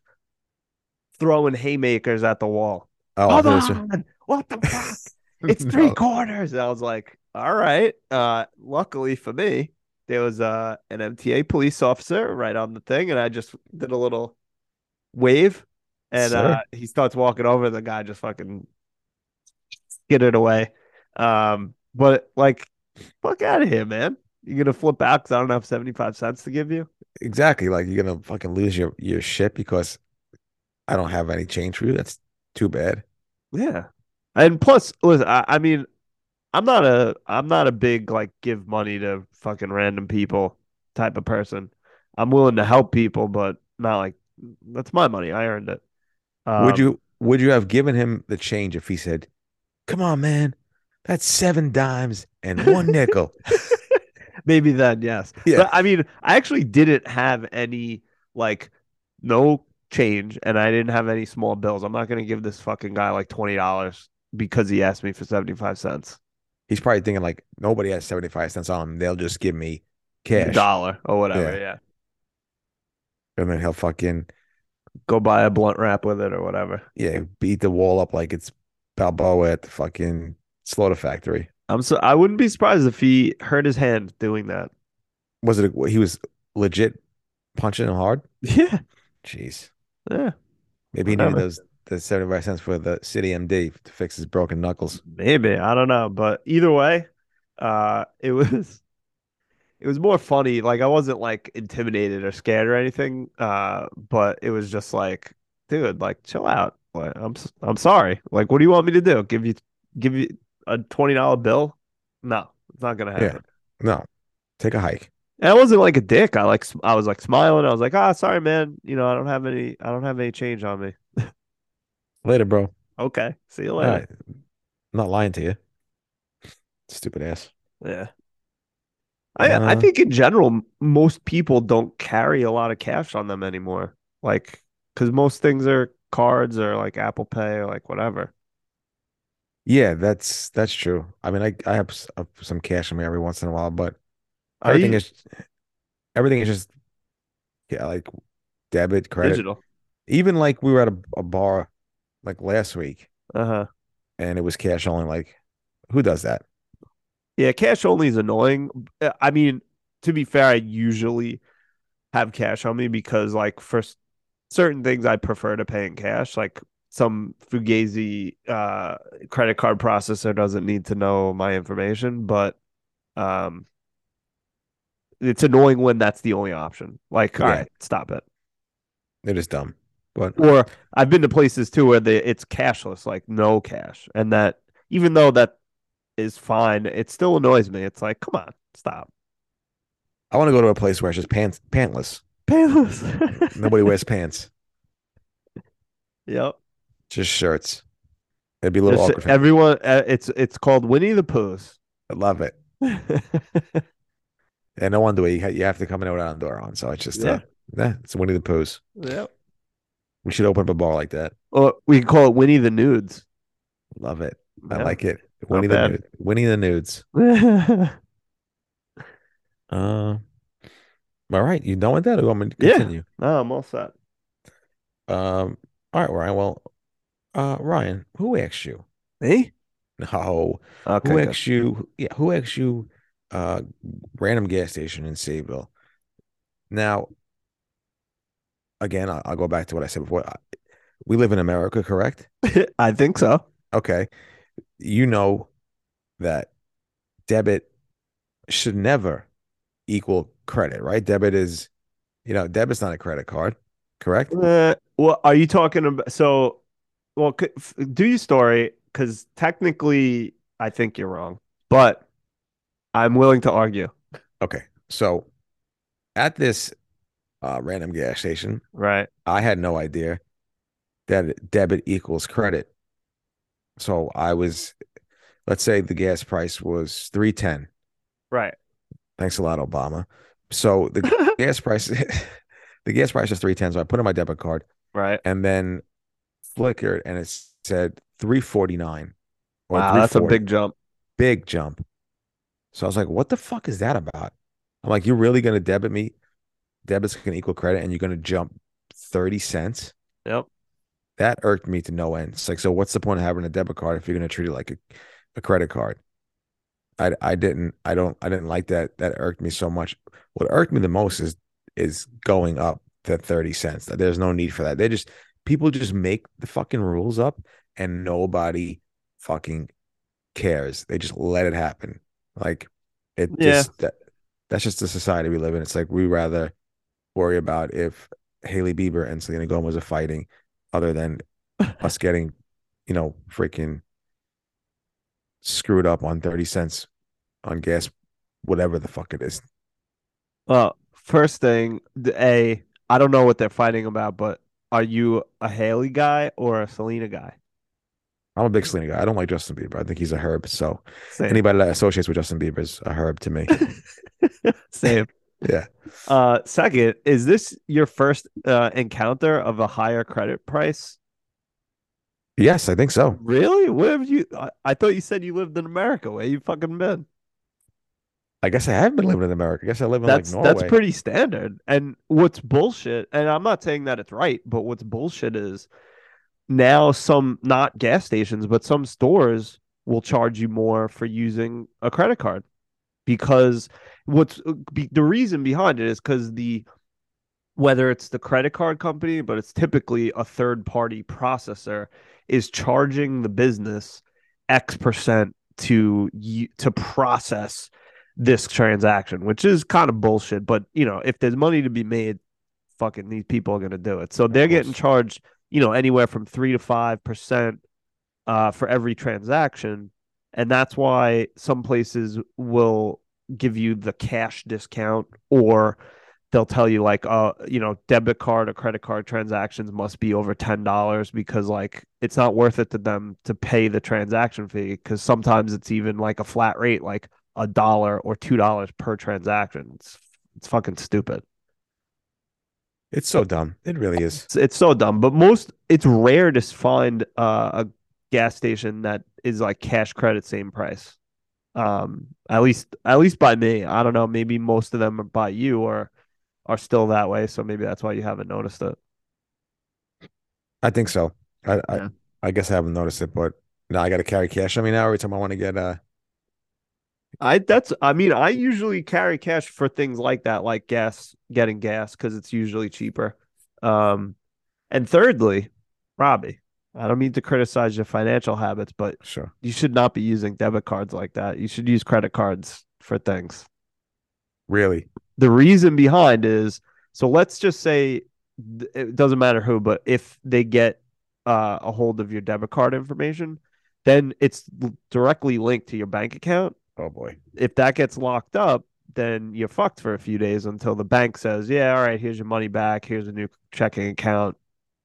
throwing haymakers at the wall. Oh, thought on. What the fuck? It's three No. quarters. And I was like, all right. Uh, luckily for me, there was uh, an MTA police officer right on the thing, and I just did a little wave, and uh, he starts walking over. The guy just fucking skidded away. Um, but like, fuck out of here, man. You're gonna flip out because I don't have 75 cents to give you. Exactly. Like you're gonna fucking lose your your shit because I don't have any change for you. That's too bad. Yeah. And plus, listen, I, I mean, I'm not a I'm not a big like give money to fucking random people type of person. I'm willing to help people, but not like that's my money. I earned it. would Um, you would you have given him the change if he said, "Come on, man, that's seven dimes and one nickel"? maybe then, yes. Yeah. But I mean, I actually didn't have any like no change and I didn't have any small bills. I'm not gonna give this fucking guy like twenty dollars because he asked me for 75 cents. He's probably thinking like nobody has seventy five cents on him. They'll just give me cash, Dollar or whatever, Yeah. yeah. and then he'll fucking Go buy a blunt wrap with it or whatever. yeah beat the wall up like it's Balboa at the fucking slaughter factory. I'm so I wouldn't be surprised if he hurt his hand doing that. Was it? A, he was legit punching him hard. Yeah. Jeez, Yeah. maybe he needed those the seventy five cents for the CityMD to fix his broken knuckles. Maybe. I don't know. But either way, uh it was it was more funny. Like I wasn't like intimidated or scared or anything. Uh, but it was just like, dude, like chill out. Like I'm I'm sorry. Like, what do you want me to do? Give you give you a twenty dollar bill? No, it's not gonna Yeah. happen. No, take a hike. And I wasn't like a dick. I like I was like smiling. I was like, ah, sorry, man. You know, I don't have any I don't have any change on me. Later, bro. Okay. See you later. right. I'm not lying to you. Stupid ass. Yeah. I I Uh, think in general, most people don't carry a lot of cash on them anymore. Like, because most things are cards or like Apple Pay or like whatever. Yeah, that's that's true. I mean, I I have uh, some cash on me every once in a while, but Are everything you is everything is just yeah, like debit, credit. digital? Even like we were at a, a bar like last week Uh-huh. and it was cash only. Like, who does that? Yeah, cash only is annoying. Uh, I mean, to be fair, I usually have cash on me because like for certain things I prefer to pay in cash. Like some Fugazi uh credit card processor doesn't need to know my information, but um it's annoying when that's the only option. Like, all Yeah. right, stop it. It is dumb. But Or I've been to places too where they it's cashless, like no cash. And that even though that is fine, it still annoys me. It's like, come on, stop. I want to go to a place where it's just pants pantless. Payless. Nobody wears pants, Yep. Just shirts. It'd be a little Just awkward. everyone, uh, it's it's called Winnie the Pooh's. I love it. And no wonder you ha- you have to come in without a door on. So it's just Yeah. uh, yeah, it's Winnie the Pooh's. yep. We should open up a bar like that. Or we can call it Winnie the Nudes. Love it. I like it. Winnie the bad. Nude. Winnie the Nudes. yeah. Uh, all right. You done with that? Or you want me to Yeah. continue? No, I'm all set. Um. All right, Ryan. Well, uh, Ryan, who asked you? Me? No. Okay. who good. asked you? Yeah. Who asked you? Uh, random gas station in Sayville. Now, again, I'll, I'll go back to what I said before. We live in America, correct? I think so. Okay. You know that debit should never equal credit, right? Debit is, you know, debit's not a credit card, correct? Uh, well, are you talking about so? Well, do your story because technically, I think you're wrong, but I'm willing to argue. Okay. So at this uh, random gas station, Right. I had no idea that debit equals credit. So I was, let's say the gas price was 310. Right. Thanks a lot, Obama. So the gas price, the gas price is 310. So I put in my debit card right. and then flickered and it said 349 Wow, that's a big jump. big jump. So I was like, what the fuck is that about? I'm like, you're really gonna debit me? Debit's gonna equal credit and you're gonna jump 30 cents? Yep. That irked me to no end. It's like, so what's the point of having a debit card if you're gonna treat it like a, a credit card? I I didn't I don't I didn't like that. That irked me so much. What irked me the most is is going up to 30 cents. There's no need for that. They just people just make the fucking rules up and nobody fucking cares. They just let it happen. Like it Yeah. just that, that's just the society we live in. It's like we rather worry about if Hailey Bieber and Selena Gomez are fighting other than us getting you know, freaking screwed up on 30 cents on gas, whatever the fuck it is. Well, first thing, the A, I don't know what they're fighting about, but are you a Hailey guy or a Selena guy? I'm a big Selena guy. I don't like Justin Bieber. I think he's a herb. So Same. anybody that associates with Justin Bieber is a herb to me. Same. yeah. Uh, second, is this your first uh, encounter of a higher credit price? Yes, I think so. Really? Where have you? I, I thought you said you lived in America. Where you fucking been? I guess I have been living in America. I guess I live in That's like Norway. that's pretty standard. And what's bullshit, and I'm not saying that it's right, but what's bullshit is now some not gas stations, but some stores will charge you more for using a credit card because what's uh, be, the reason behind it is because the whether it's the credit card company, but it's typically a third party processor is charging the business X percent to you to process this transaction, which is kind of bullshit. But you know, if there's money to be made, fucking these people are gonna do it. So they're getting charged, you know, anywhere from three to five percent uh, for every transaction, and that's why some places will give you the cash discount or they'll tell you like uh you know debit card or credit card transactions must be over ten dollars because like it's not worth it to them to pay the transaction fee because sometimes it's even like a flat rate like a dollar or two dollars per transaction it's it's fucking stupid It's so dumb. It really is. it's, it's so dumb but most it's rare to find uh, a gas station that is like cash credit same price um at least at least by me i don't know maybe most of them are by you or are still that way so maybe that's why you haven't noticed it I think so. I Yeah. I, I guess I haven't noticed it, but now I got to carry cash on me now every time I want to get uh I that's I mean I usually carry cash for things like that, like gas, getting gas because it's usually cheaper. Um, and thirdly, Robbie, I don't mean to criticize your financial habits, but sure. you should not be using debit cards like that. You should use credit cards for things. Really? The reason behind is so let's just say it doesn't matter who, but if they get uh, a hold of your debit card information, then it's directly linked to your bank account Oh boy. if that gets locked up, then you're fucked for a few days until the bank says, "Yeah, all right, here's your money back. Here's a new checking account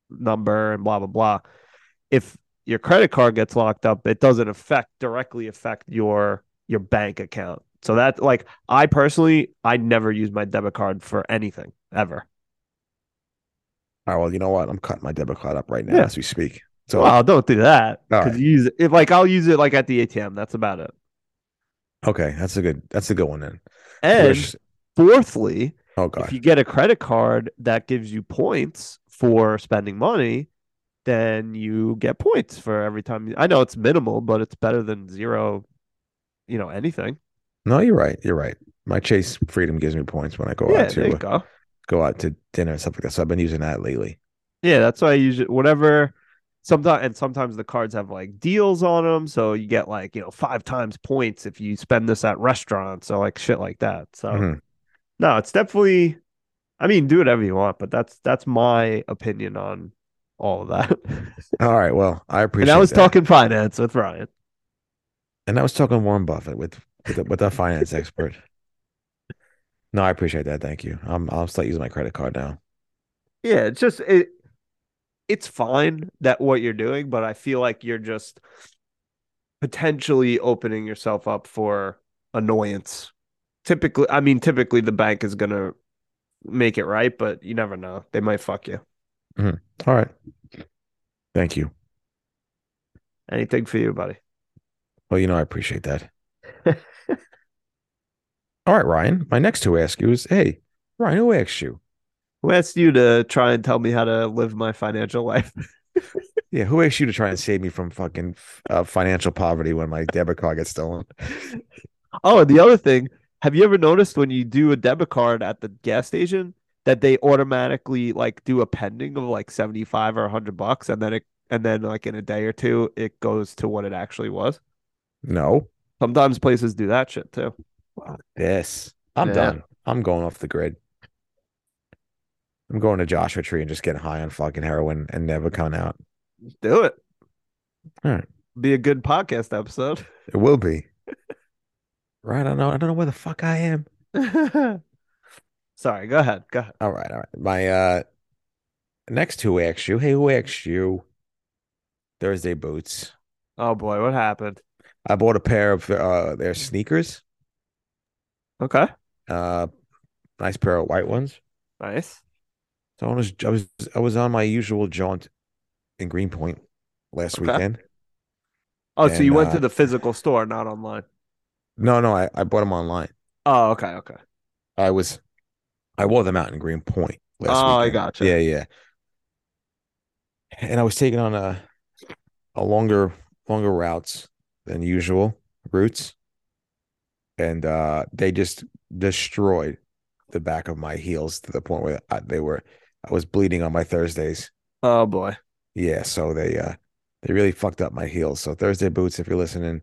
number and blah blah blah." If your credit card gets locked up, it doesn't affect directly affect your your bank account. So that like I personally, I never use my debit card for anything ever. All right, well, you know what? I'm cutting my debit card up right now Yeah. as we speak. So well, don't do that because right. you use it. If like I'll use it like at the ATM. That's about it. Okay, that's a good that's a good one then. And Wish- fourthly, oh god. if you get a credit card that gives you points for spending money, then you get points for every time. You, I know it's minimal, but it's better than zero, you know, anything. No, you're right. You're right. My Chase Freedom gives me points when I go yeah, out to go. go out to dinner and stuff like that. So I've been using that lately. Yeah, that's why I use it. Whatever. Sometimes and sometimes the cards have like deals on them, so you get like you know five times points if you spend this at restaurants or like shit like that. So Mhm. no, it's definitely. I mean, do whatever you want, but that's that's my opinion on all of that. All right. Well, I appreciate that. and I was that. talking finance with Ryan. and I was talking Warren Buffett with with a, with a finance expert. No, I appreciate that. Thank you. I'm I'll start using my credit card now. Yeah, it's just it it's fine that what you're doing, but I feel like you're just potentially opening yourself up for annoyance. Typically, I mean, typically the bank is gonna make it right, but you never know. They might fuck you. Mm-hmm. All right. Thank you. Anything for you, buddy. Well, you know I appreciate that. All right, Ryan. My next to ask you is, hey, Ryan, who asked you? Who asked you to try and tell me how to live my financial life? Yeah, who asked you to try and save me from fucking uh, financial poverty when my debit card gets stolen? Oh, and the other thing, have you ever noticed when you do a debit card at the gas station that they automatically like do a pending of like 75 or 100 bucks and then it and then like in a day or two it goes to what it actually was? No. Sometimes places do that shit too. This. I'm Yeah. done. I'm going off the grid. I'm going to Joshua Tree and just getting high on fucking heroin and never coming out. Do it. All right. Be a good podcast episode. It will be. Right. I don't know. I don't know where the fuck I am. Sorry, go ahead. Go ahead. All right. All right. My uh next who asked you? Hey, who asked you? Thursday boots. Oh boy, what happened? I bought a pair of uh their sneakers. Okay. Uh nice pair of white ones. Nice. So I was I was I was on my usual jaunt in Greenpoint last Okay. weekend. Oh, so you went uh, to the physical store, not online. No, no, I, I bought them online. Oh, okay, okay. I was I wore them out in Greenpoint last Oh, I weekend. gotcha. Yeah, yeah. And I was taking on a a longer longer routes than usual routes. And uh they just destroyed the back of my heels to the point where I, they were I was bleeding on my Thursdays. Oh boy. Yeah, so they uh they really fucked up my heels. So Thursday boots, if you're listening,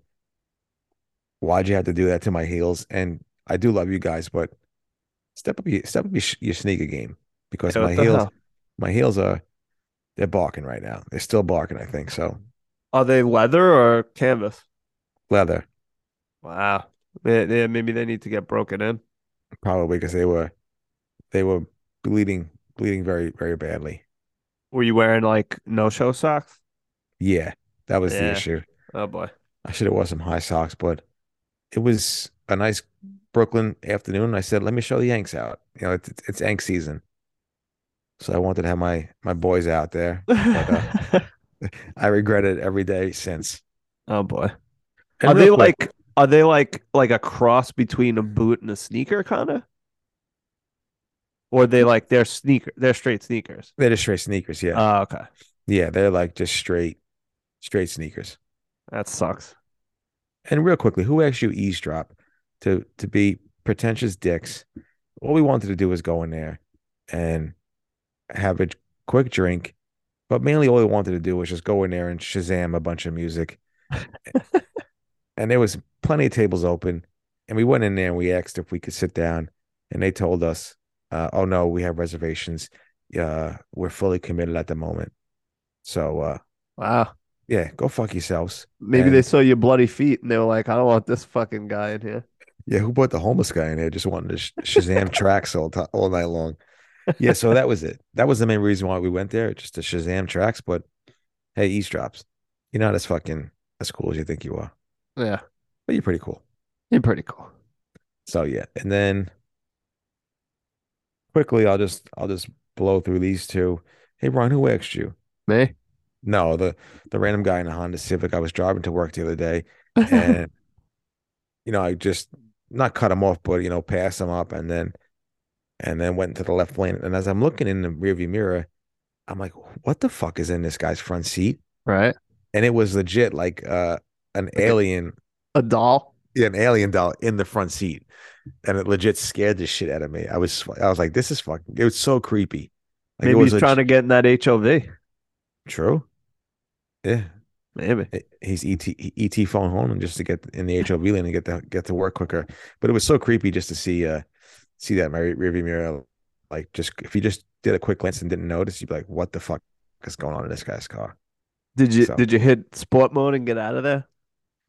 why'd you have to do that to my heels? And I do love you guys, but step up your step up your, your sneaker game because Yeah, my heels hell? my heels are they're barking right now. They're still barking, I think. So Are they leather or canvas? leather, Wow. Yeah, yeah, maybe they need to get broken in. probably because they were they were bleeding bleeding very very badly. Were you wearing like no-show socks? Yeah, that was the issue. Oh boy. I should have worn some high socks, but it was a nice Brooklyn afternoon. I said, "Let me show the Yanks out." You know, it's it's, Yank season, so I wanted to have my my boys out there. uh, I regret it every day since. Oh boy. And Are they quick, like are they like like a cross between a boot and a sneaker kind of? Or they like they're sneaker they're straight sneakers. they're just straight sneakers? Yeah, Oh, okay. yeah, they're like just straight straight sneakers. That sucks. And real quickly, who asked you eavesdrop to to be pretentious dicks? All we wanted to do was go in there and have a quick drink, but mainly all we wanted to do was just go in there and Shazam a bunch of music. and there was plenty of tables open, and we went in there and we asked if we could sit down, and they told us, uh, "Oh no, we have reservations. Uh, we're fully committed at the moment." So uh, Wow. yeah, go fuck yourselves. Maybe they saw your bloody feet and they were like, I don't want this fucking guy in here. Yeah, who brought the homeless guy in here? Just wanted to sh- Shazam tracks all ti all night long. Yeah, so that was it. That was the main reason why we went there, just to Shazam tracks. But hey, eavesdrops, you're not as fucking as cool as you think you are, Yeah. but you're pretty cool. You're pretty cool. So yeah, and then quickly, I'll just I'll just blow through these two. Hey, Ron, who asked you? Me? No, the the random guy in a Honda Civic. I was driving to work the other day, and you know, I just not cut him off, but you know, pass him up, and then and then went into the left lane. And as I'm looking in the rearview mirror, I'm like, what the fuck is in this guy's front seat? right? And it was legit like uh an alien, A doll. Yeah, an alien doll in the front seat. And it legit scared the shit out of me. I was I was like, this is fucking it was so creepy. Like Maybe he's trying to get in that HOV. true. Yeah. Maybe. he's ET ET phone home and just to get in the HOV lane and get to get to work quicker. But it was so creepy just to see uh see that in my rearview mirror. Like just if you just did a quick glance and didn't notice, you'd be like, "What the fuck is going on in this guy's car?" Did you So- did you hit sport mode and get out of there?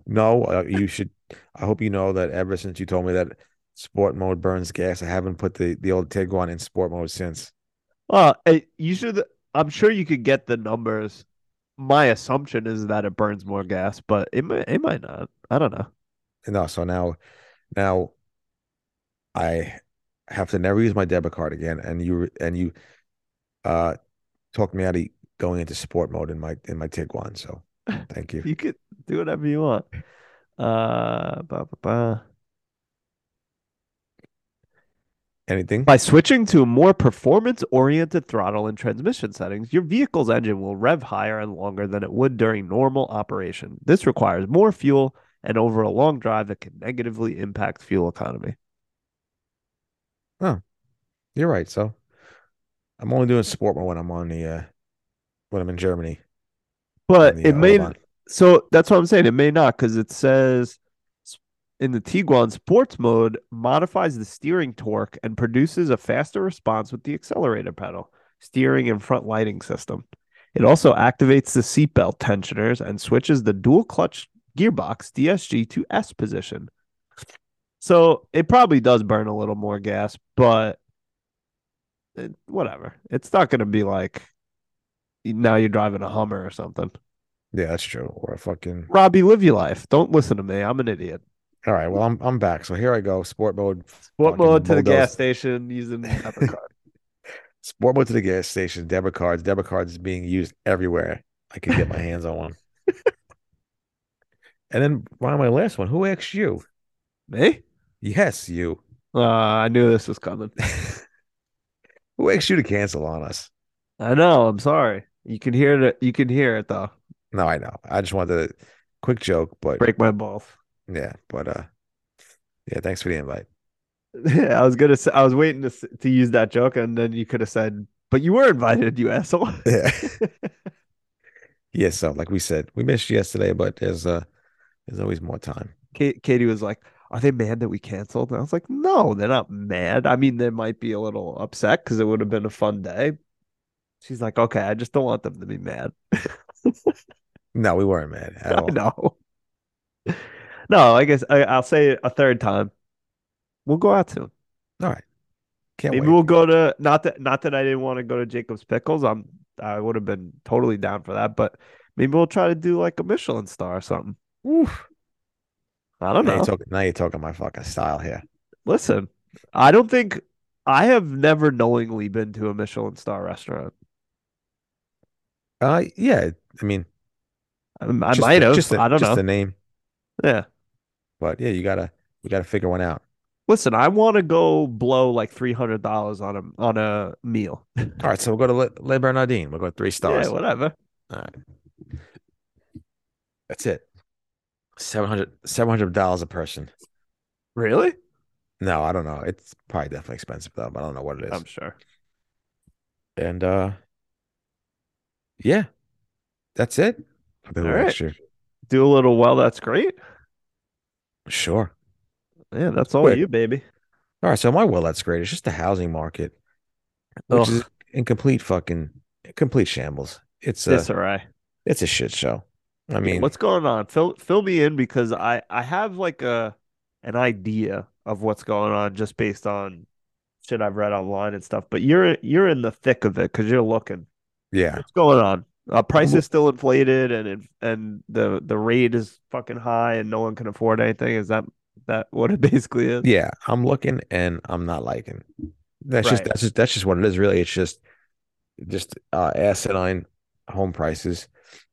No, uh, you should. I hope you know that ever since you told me that sport mode burns gas, I haven't put the the old Tiguan in sport mode since. Well, you should. I'm sure you could get the numbers. My assumption is that it burns more gas, but it might it might not. I don't know. No, so now, now, I have to never use my debit card again. And you and you, uh, talked me out of going into sport mode in my in my Tiguan. So thank you. You could do whatever you want. Uh, ba, ba, ba. Anything? By switching to more performance-oriented throttle and transmission settings, your vehicle's engine will rev higher and longer than it would during normal operation. This requires more fuel, and over a long drive, it can negatively impact fuel economy. Oh, you're right. So I'm only doing sport mode when I'm on the uh when I'm in Germany. But it uh, may so that's what I'm saying. It may not because it says in the Tiguan sports mode modifies the steering torque and produces a faster response with the accelerator pedal, steering and front lighting system. It also activates the seatbelt tensioners and switches the dual clutch gearbox DSG to S position. So it probably does burn a little more gas, but it, whatever. It's not going to be like now you're driving a Hummer or something. Yeah, that's true. Or a fucking. Robbie, live your life. Don't listen to me. I'm an idiot. All right. Well, I'm I'm back. So here I go. Sport mode. Sport mode to the gas station using debit card. Sport mode to the gas station. Debit cards. Debit cards is being used everywhere. I could get my hands on one. and then on my last one, who asked you? me? Yes, you. Uh, I knew this was coming. Who asked you to cancel on us? I know. I'm sorry. You can hear it. You can hear it though. No, I know. I just wanted a quick joke, but Break my balls. yeah, but uh, yeah. Thanks for the invite. Yeah, I was gonna say. I was waiting to to use that joke, and then you could have said, "But you were invited, you asshole." Yeah. yeah. So, like we said, we missed you yesterday, but there's uh, there's always more time. Ka- Katie was like, "Are they mad that we canceled?" And I was like, "No, they're not mad. I mean, they might be a little upset because it would have been a fun day." She's like, "Okay, I just don't want them to be mad." No, we weren't mad at I all. know. No, I guess I, I'll say it a third time. We'll go out soon. All right. Can't Maybe wait. we'll go to not that not that I didn't want to go to Jacob's Pickles. I'm I would have been totally down for that, but maybe we'll try to do like a Michelin star or something. Oof. I don't Now know. you're talking. Now you're talking my fucking style here. Listen, I don't think I have never knowingly been to a Michelin star restaurant. Uh, yeah. I mean, I, I might the- have. Just the, I don't just know. the name, Yeah. but yeah, you gotta you gotta figure one out. Listen, I want to go blow like three hundred dollars on a on a meal. All right, so we'll go to Le, Le Bernardin. We'll go three stars. Yeah, whatever. All right. That's it. 700 dollars a person. Really? No, I don't know. It's probably definitely expensive though, but I don't know what it is. I'm sure. and uh yeah, that's it. for the All Who right. Do a little well. That's great. Sure. Yeah, that's all Quick. you, baby. All right, so my well, that's great. It's just the housing market, which is in complete fucking complete shambles. It's a Disarray. it's a shit show. I mean, what's going on? Fill fill me in because I I have like a an idea of what's going on just based on shit I've read online and stuff. But you're you're in the thick of it because you're looking. Yeah, What's going on? Uh, price is still inflated and it, and the the rate is fucking high and no one can afford anything. Is that that what it basically is? yeah. I'm looking and I'm not liking. That's just that's just that's just what it is. Really, it's just just uh, asinine home prices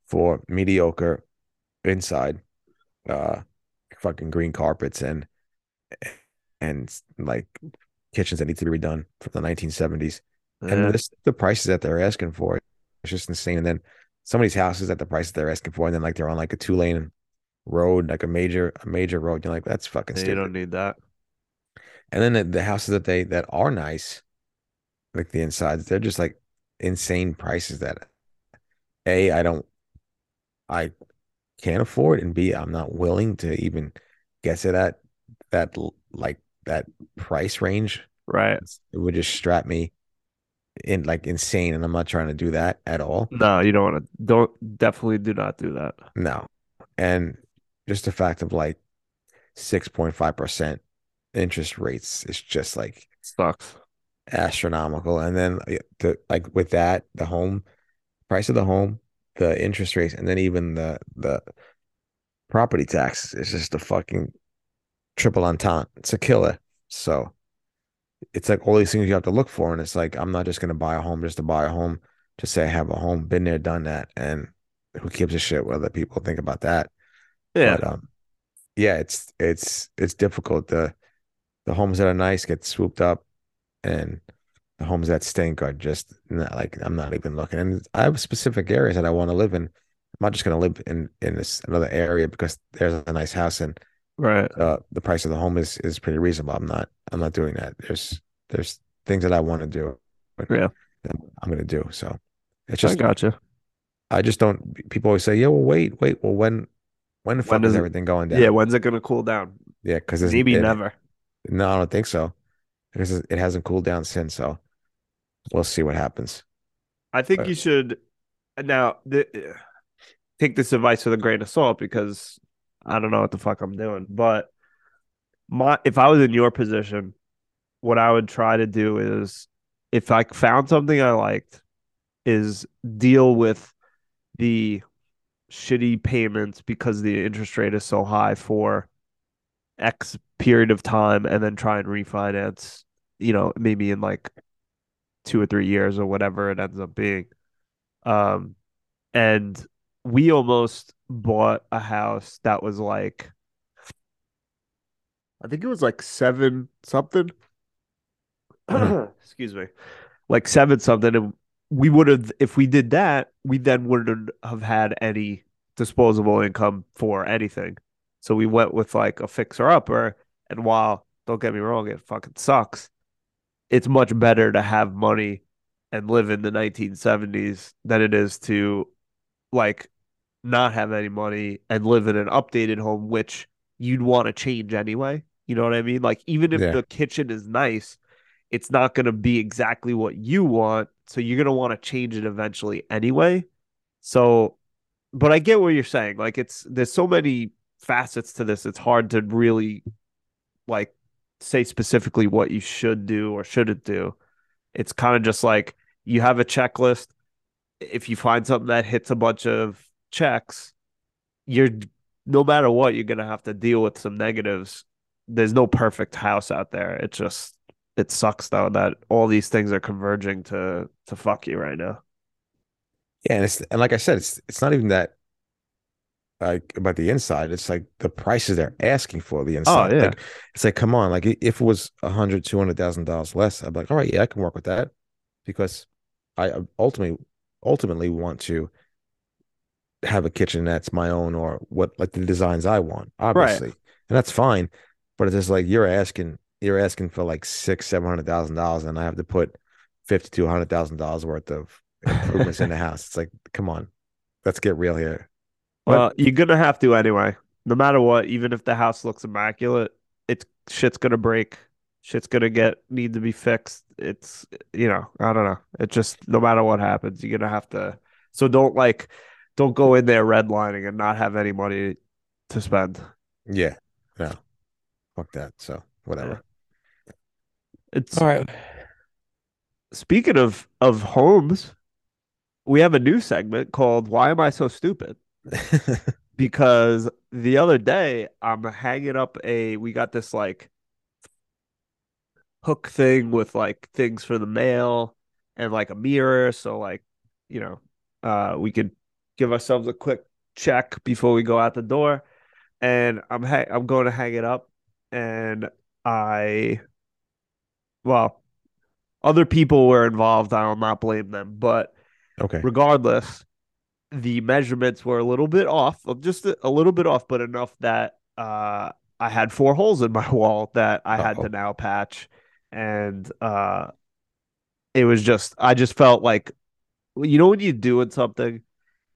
for mediocre inside, uh, fucking green carpets and and like kitchens that need to be redone from the 1970s. Yeah. And this the prices that they're asking for, it's just insane. And then some of these houses at the prices they're asking for, and then like they're on like a two lane road, like a major a major road. You're like, that's fucking Yeah, you don't need that. And then the, the houses that they that are nice, like the insides, they're just like insane prices that A, I don't I can't afford, and B, I'm not willing to even get to that that like that price range. Right. It would just strap me in like insane, and I'm not trying to do that at all. No, you don't want to. Don't definitely do not do that. No. And just the fact of like 6.5% interest rates is just like Sucks. astronomical. And then uh, the like with that, the home price of the home, the interest rates, and then even the the property tax is just a fucking triple entente. It's a killer. So it's like all these things you have to look for, and it's like I'm not just gonna buy a home just to buy a home, just say I have a home, been there, done that, and who gives a shit what other people think about that? Yeah. But um, yeah, it's it's it's difficult. The the homes that are nice get swooped up, and the homes that stink are just not, like I'm not even looking. And I have specific areas that I want to live in. I'm not just gonna live in in this another area because there's a nice house and right. uh, the price of the home is is pretty reasonable. I'm not I'm not doing that. There's there's things that I want to do. Yeah. I'm gonna do. So it's I just gotcha. I just don't. People always say, "Yeah, well, wait, wait. Well, when when the When fuck does is it- everything going down?" Yeah. When's it gonna cool down? Yeah, because Maybe never. No, I don't think so. Because it hasn't cooled down since. So we'll see what happens. I think But- you should now the, take this advice with a grain of salt because I don't know what the fuck I'm doing. But my if I was in your position, what I would try to do is if I found something I liked, is deal with the shitty payments because the interest rate is so high for X period of time and then try and refinance, you know, maybe in like two or three years or whatever it ends up being. Um, and we almost bought a house that was like, I think it was like seven something. Excuse me, like seven something. And we would have, if we did that, we then wouldn't have had any disposable income for anything. So we went with like a fixer upper. And while, don't get me wrong, it fucking sucks, it's much better to have money and live in the 1970s than it is to like not have any money and live in an updated home, which you'd want to change anyway. You know what I mean? Like, even if Yeah. the kitchen is nice, it's not going to be exactly what you want. So you're going to want to change it eventually anyway. So, but I get what you're saying. Like, it's there's so many facets to this. It's hard to really like say specifically what you should do or shouldn't do. It's kind of just like you have a checklist. If you find something that hits a bunch of checks, you're no matter what, you're gonna have to deal with some negatives. There's no perfect house out there. It just it sucks though that all these things are converging to to fuck you right now. Yeah, and it's and like I said, it's it's not even that like about the inside. It's like the prices they're asking for the oh, inside. Oh, yeah. Like it's like, come on, like if it was a hundred, two hundred thousand dollars less, I'd be like, all right, yeah, I can work with that because I ultimately ultimately want to have a kitchen that's my own or what like the designs I want, obviously. And that's fine. But it's just like you're asking you're asking for like six, seven hundred thousand dollars, and I have to put fifty to hundred thousand dollars worth of improvements in the house. It's like, come on, let's get real here. But- Well, you're gonna have to anyway. No matter what, even if the house looks immaculate, it's shit's gonna break. Shit's gonna get need to be fixed. It's you know, I don't know. It just no matter what happens, you're gonna have to. So don't like, don't go in there redlining and not have any money to spend. Yeah, no, fuck that. So whatever. It's All right. speaking of of homes, we have a new segment called "Why Am I So Stupid?" because the other day I'm hanging up a we got this like hook thing with like things for the mail and like a mirror so like you know uh we could give ourselves a quick check before we go out the door. And I'm ha- I'm going to hang it up. And I well other people were involved. I will not blame them. But okay. regardless, the measurements were a little bit off, just a, a little bit off, but enough that uh, I had four holes in my wall that I had Uh-oh. to now patch, and uh, it was just I just felt like, you know, when you're doing something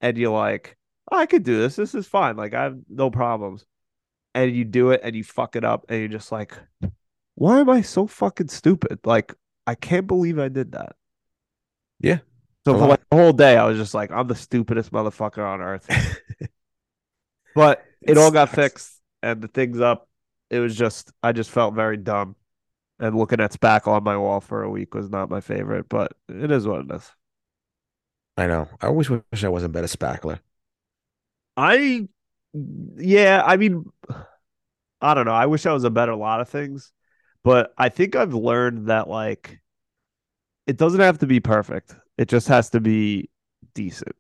and you're like, oh, I could do this, this is fine, like I have no problems, and you do it and you fuck it up, and you're just like, why am I so fucking stupid? Like I can't believe I did that. Yeah. So for like the whole day, I was just like, I'm the stupidest motherfucker on earth. But it all got fixed and the thing's up. It was just, I just felt very dumb. And looking at spackle on my wall for a week was not my favorite, but it is what it is. I know. I always wish I wasn't better spackler. I, yeah, I mean, I don't know. I wish I was a better lot of things, but I think I've learned that like it doesn't have to be perfect. It just has to be decent.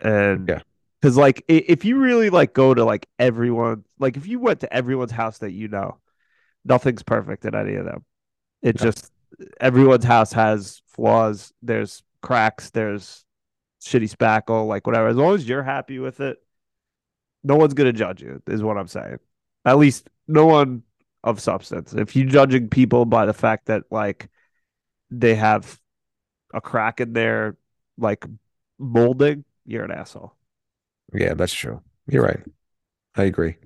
And Yeah. because like if you really like go to like everyone, like if you went to everyone's house that you know, nothing's perfect at any of them. It No. just everyone's house has flaws. There's cracks. There's shitty spackle, like whatever. As long as you're happy with it, no one's gonna judge you. Is what I'm saying. At least no one of substance. If you're judging people by the fact that like they have a crack in their like molding, you're an asshole. Yeah, that's true. You're right. I agree.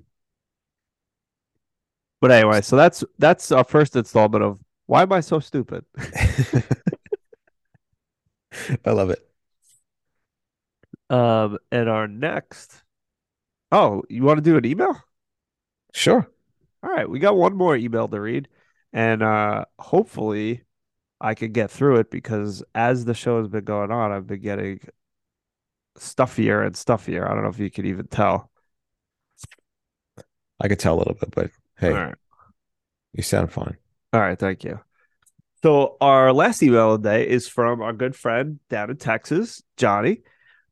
But anyway, so that's that's our first installment of why am I so stupid? I love it. Um, and our next. Oh, you want to do an email? Sure. All right, we got one more email to read, and uh, hopefully, I can get through it because as the show has been going on, I've been getting stuffier and stuffier. I don't know if you can even tell. I could tell a little bit, but hey, All right. you sound fine. All right, thank you. So our last email of the day is from our good friend down in Texas, Johnny.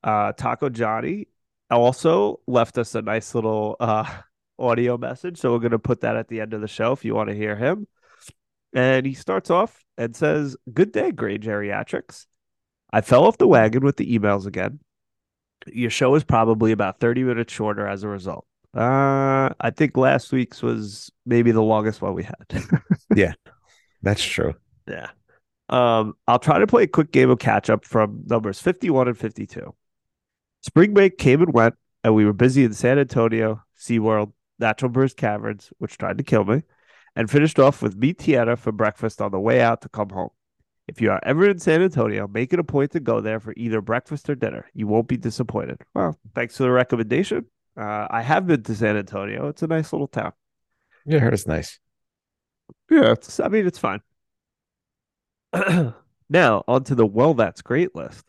Uh, Taco Johnny also left us a nice little uh, audio message. So we're going to put that at the end of the show if you want to hear him. And he starts off and says, Good day, Grey Geriatrics. I fell off the wagon with the emails again. Your show is probably about 30 minutes shorter as a result. Uh, I think last week's was maybe the longest one we had. Yeah, that's true. Yeah. Um, I'll try to play a quick game of catch up from numbers 51 and 52. Spring break came and went, and we were busy in San Antonio, SeaWorld, Natural Bridge Caverns, which tried to kill me, and finished off with Mi Tierra for breakfast on the way out to come home. If you are ever in San Antonio, make it a point to go there for either breakfast or dinner. You won't be disappointed. Well, thanks for the recommendation. Uh, I have been to San Antonio. It's a nice little town. Yeah, it's nice. Yeah, it's, I mean, it's fine. now, onto the well, that's great list.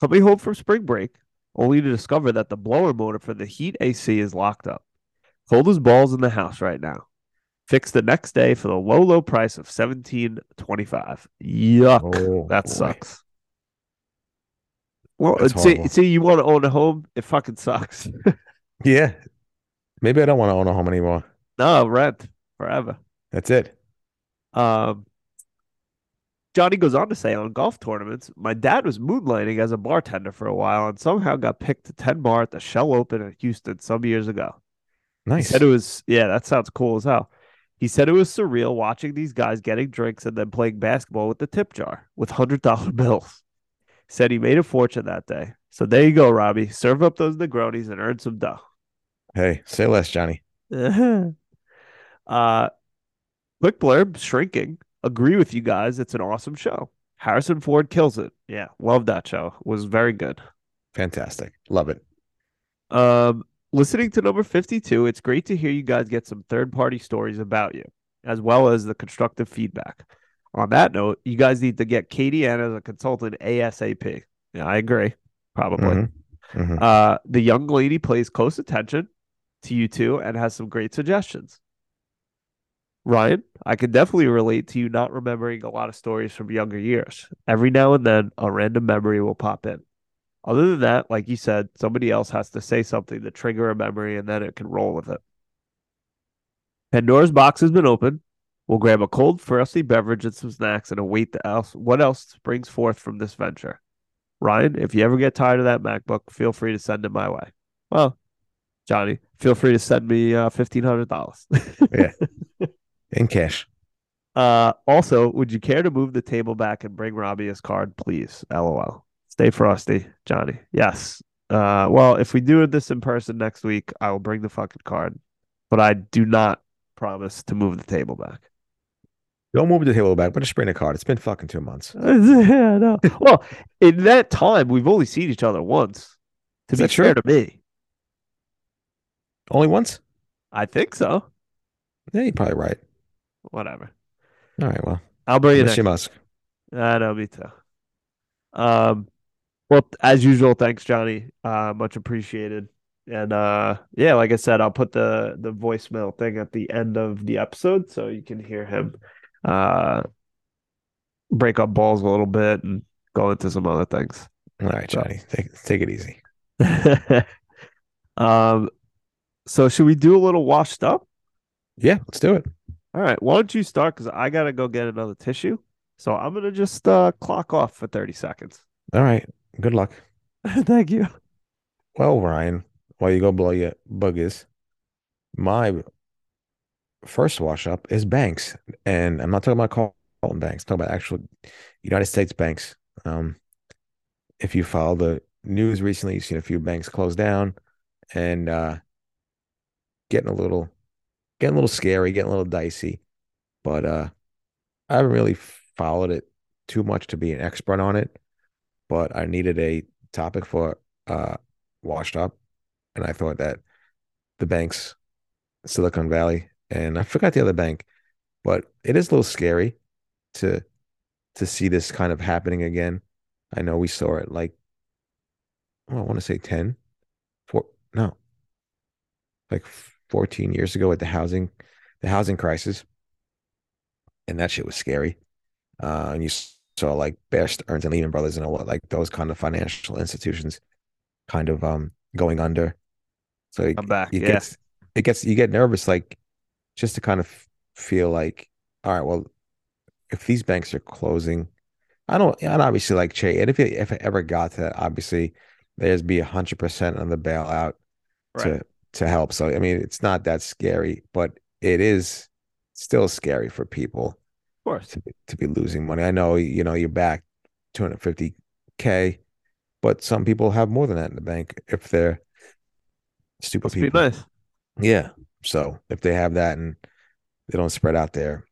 Coming home from spring break, only to discover that the blower motor for the heat AC is locked up. Cold as balls in the house right now. Fixed the next day for the low, low price of seventeen twenty-five. Yuck, Oh, that boy. sucks. Well, That's see, horrible. see, you want to own a home? It fucking sucks. Yeah. Maybe I don't want to own a home anymore. no, rent forever. That's it. Um, Johnny goes on to say on golf tournaments, my dad was moonlighting as a bartender for a while and somehow got picked to 10 bar at the Shell Open in Houston some years ago. He Nice. said it was, yeah, that sounds cool as hell. He said it was surreal watching these guys getting drinks and then playing basketball with the tip jar with $100 bills. Said he made a fortune that day. So there you go, Robbie. Serve up those Negronis and earn some dough. Hey, say less, Johnny. uh, quick blurb, shrinking. Agree with you guys. It's an awesome show. Harrison Ford kills it. Yeah, love that show. Was very good. Fantastic. Love it. Um, listening to number 52, it's great to hear you guys get some third party stories about you, as well as the constructive feedback. On that note, you guys need to get Katie Ann as a consultant ASAP. Yeah, I agree. Probably. Mhm. Mhm. Uh, the young lady plays close attention to you two and has some great suggestions. Ryan, I can definitely relate to you not remembering a lot of stories from younger years. Every now and then, a random memory will pop in. Other than that, like you said, somebody else has to say something to trigger a memory and then it can roll with it. Pandora's box has been opened. We'll grab a cold, frosty beverage and some snacks and await the else what else springs forth from this venture. Ryan, if you ever get tired of that MacBook, feel free to send it my way. Well, Johnny, feel free to send me uh, fifteen hundred dollars. In cash. uh, also, would you care to move the table back and bring Robbie his card, please? LOL. Stay frosty, Johnny. Yes. Uh, well, if we do this in person next week, I will bring the fucking card, but I do not promise to move the table back. Don't move the table back, but just bring a card. It's been fucking two months. yeah, no. Well, in that time, we've only seen each other once. To Is be that fair true? to me, Only once? I think so. Yeah, you're probably right. Whatever. All right. Well, I'll bring miss next you, Musk. I know, me too. Um, well, as usual, thanks, Johnny. Uh, much appreciated. And uh, yeah, like I said, I'll put the the voicemail thing at the end of the episode so you can hear him uh break up balls a little bit and go into some other things. All right, So- Johnny. Take, take it easy. um, so should we do a little washed up? Yeah, let's do it. All right, why don't you start? Because I gotta go get another tissue. So I'm gonna just uh clock off for 30 seconds. All right. Good luck. Thank you. Well, Ryan, while you go blow your boogers, my first wash up is banks. And I'm not talking about Carlton banks, I'm talking about actual United States banks. Um, if you follow the news recently, you've seen a few banks close down and uh, getting a little getting a little scary, getting a little dicey. But uh, I haven't really followed it too much to be an expert on it. But I needed a topic for uh, washed up, and I thought that the banks, Silicon Valley, and I forgot the other bank, but it is a little scary to to see this kind of happening again. I know we saw it like well, I want to say 10, four, no, like 14 years ago at the housing, the housing crisis. And that shit was scary. Uh, and you saw like Bear Stearns and Lehman Brothers and all like those kind of financial institutions kind of um going under. So it, I'm back. it yeah. gets it gets you get nervous like just to kind of feel like all right, well, if these banks are closing, I don't and obviously like Chase, and if it if it ever got to that, obviously there's be a hundred percent on the bailout Right. to to help. So I mean, it's not that scary, but it is still scary for people Of course. to be, to be losing money. I know you know you're back 250k, but some people have more than that in the bank if they're stupid Must people. nice. Yeah. So if they have that and they don't spread out their,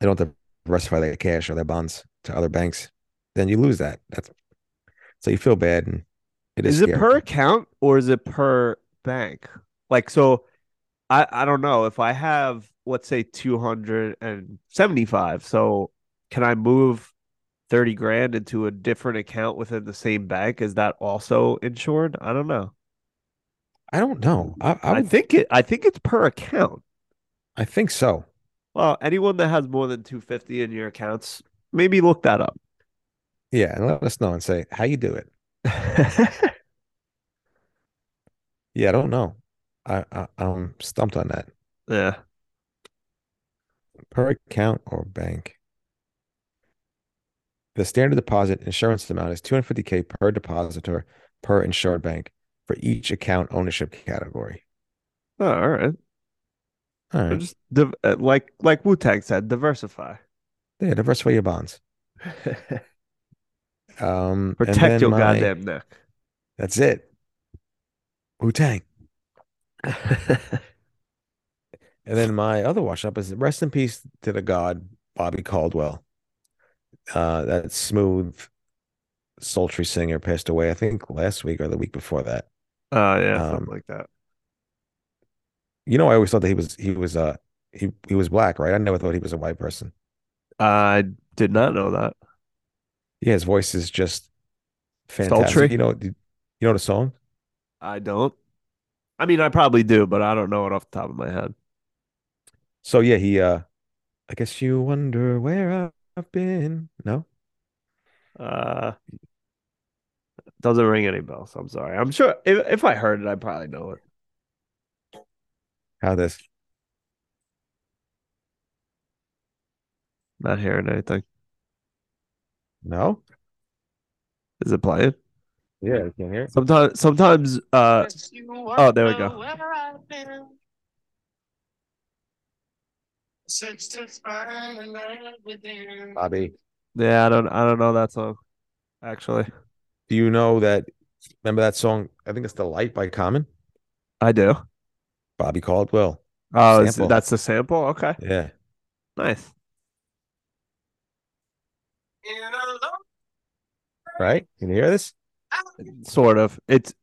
they don't diversify their cash or their bonds to other banks, then you lose that. That's so you feel bad and it is, Is it scary. per account or is it per bank? Like, so I, I don't know if I have, let's say 275. So can I move 30 grand into a different account within the same bank? Is that also insured? I don't know. I don't know. I I, I think it, I think it's per account. I think so. Well, anyone that has more than 250 in your accounts, maybe look that up. Yeah, and let us know and say how you do it. Yeah, I don't know. I, I I'm stumped on that. yeah. Per account or bank. The standard deposit insurance amount is 250k per depositor per insured bank for each account ownership category. Oh, all right. All right. Just div- uh, like like Wu Tang said, diversify. Yeah, diversify your bonds. Um, Protect your my- goddamn neck. That's it. Wu Tang. And then my other wash up is rest in peace to the god Bobby Caldwell. Uh, that smooth, sultry singer passed away. I think last week or the week before that. Oh yeah, Um, something like that. You know, I always thought that he was he was uh he he was black, right? I never thought he was a white person. I did not know that. Yeah, his voice is just fantastic. Sultry? You know, you know the song? I don't. I mean, I probably do, but I don't know it off the top of my head. So yeah, he uh I guess you wonder where I've been. No? Uh, doesn't ring any bells. I'm sorry. I'm sure if if I heard it, I probably know it. How this? Not hearing anything. No? Is it playing? Yeah, I can't hear it. Sometimes, sometimes. Uh, Oh, there we go. Bobby, yeah, I don't, I don't know that song. Actually, do you know that remember that song? I think it's The Light by Common. I do. Bobby Caldwell. Oh, is- Sample. that's the sample. Okay, Yeah. nice. Right? Can you hear this? Sort of. It's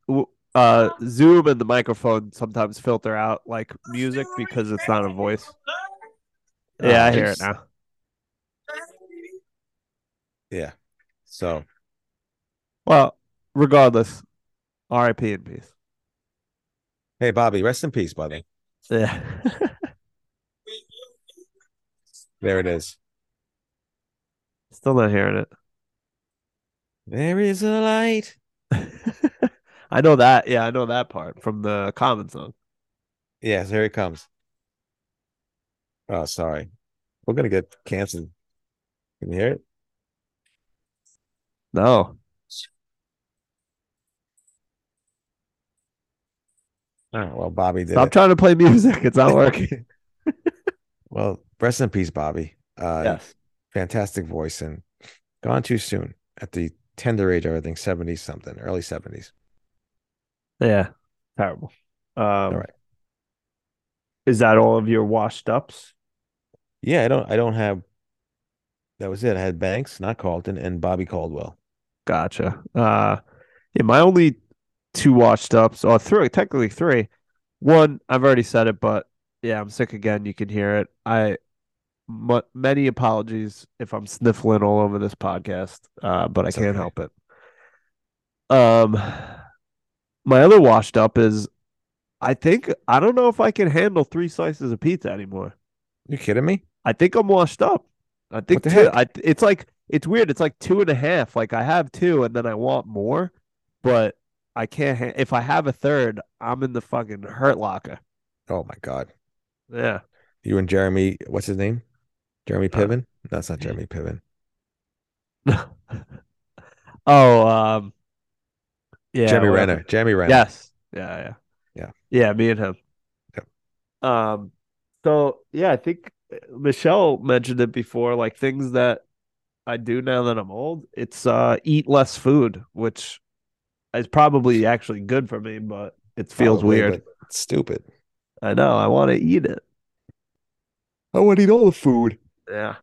uh Zoom and the microphone sometimes filter out like music because it's not a voice. Yeah, I hear it now. Yeah. So Well, regardless, R.I.P. in peace. hey Bobby, rest in peace, buddy. Yeah. There it is. Still not hearing it. There is a light. I know that. Yeah, I know that part from the Common song. Yes, here it comes. Oh, sorry. We're gonna get canceled. Can you hear it? No. Oh, well, Bobby did Stop it. trying to play music. It's not working. Well, rest in peace, Bobby. Uh, yes. fantastic voice and gone too soon at the tender age I think 70 something, early 70s. Yeah. Terrible. Um, All right. Is that all of your washed ups? Yeah, I don't I don't have that was it. I had Banks, not Carlton, and Bobby Caldwell. Gotcha. Uh, yeah, my only two washed ups, or three, technically three. One, I've already said it, but yeah, I'm sick again. You can hear it. I m- many apologies if I'm sniffling all over this podcast, uh, but I can't okay. help it. Um, my other washed up is, I think I don't know if I can handle three slices of pizza anymore. You kidding me? I think I'm washed up. I think two. I it's like it's weird. It's like two and a half. Like I have two, and then I want more, but I can't. Ha- if I have a third, I'm in the fucking hurt locker. Oh my God. Yeah. You and Jeremy, what's his name? Jeremy Uh, Piven? That's not Jeremy Piven. oh, um, yeah. Jeremy whatever. Renner. Jeremy Renner. Yes. Yeah, yeah. Yeah. Yeah, me and him. Yep. Um, so yeah, I think uh, Michelle mentioned it before, like things that I do now that I'm old. It's uh eat less food, which is probably actually good for me, but it feels Probably, weird. it's stupid. I know. I want to eat it. I want to eat all the food. Yeah.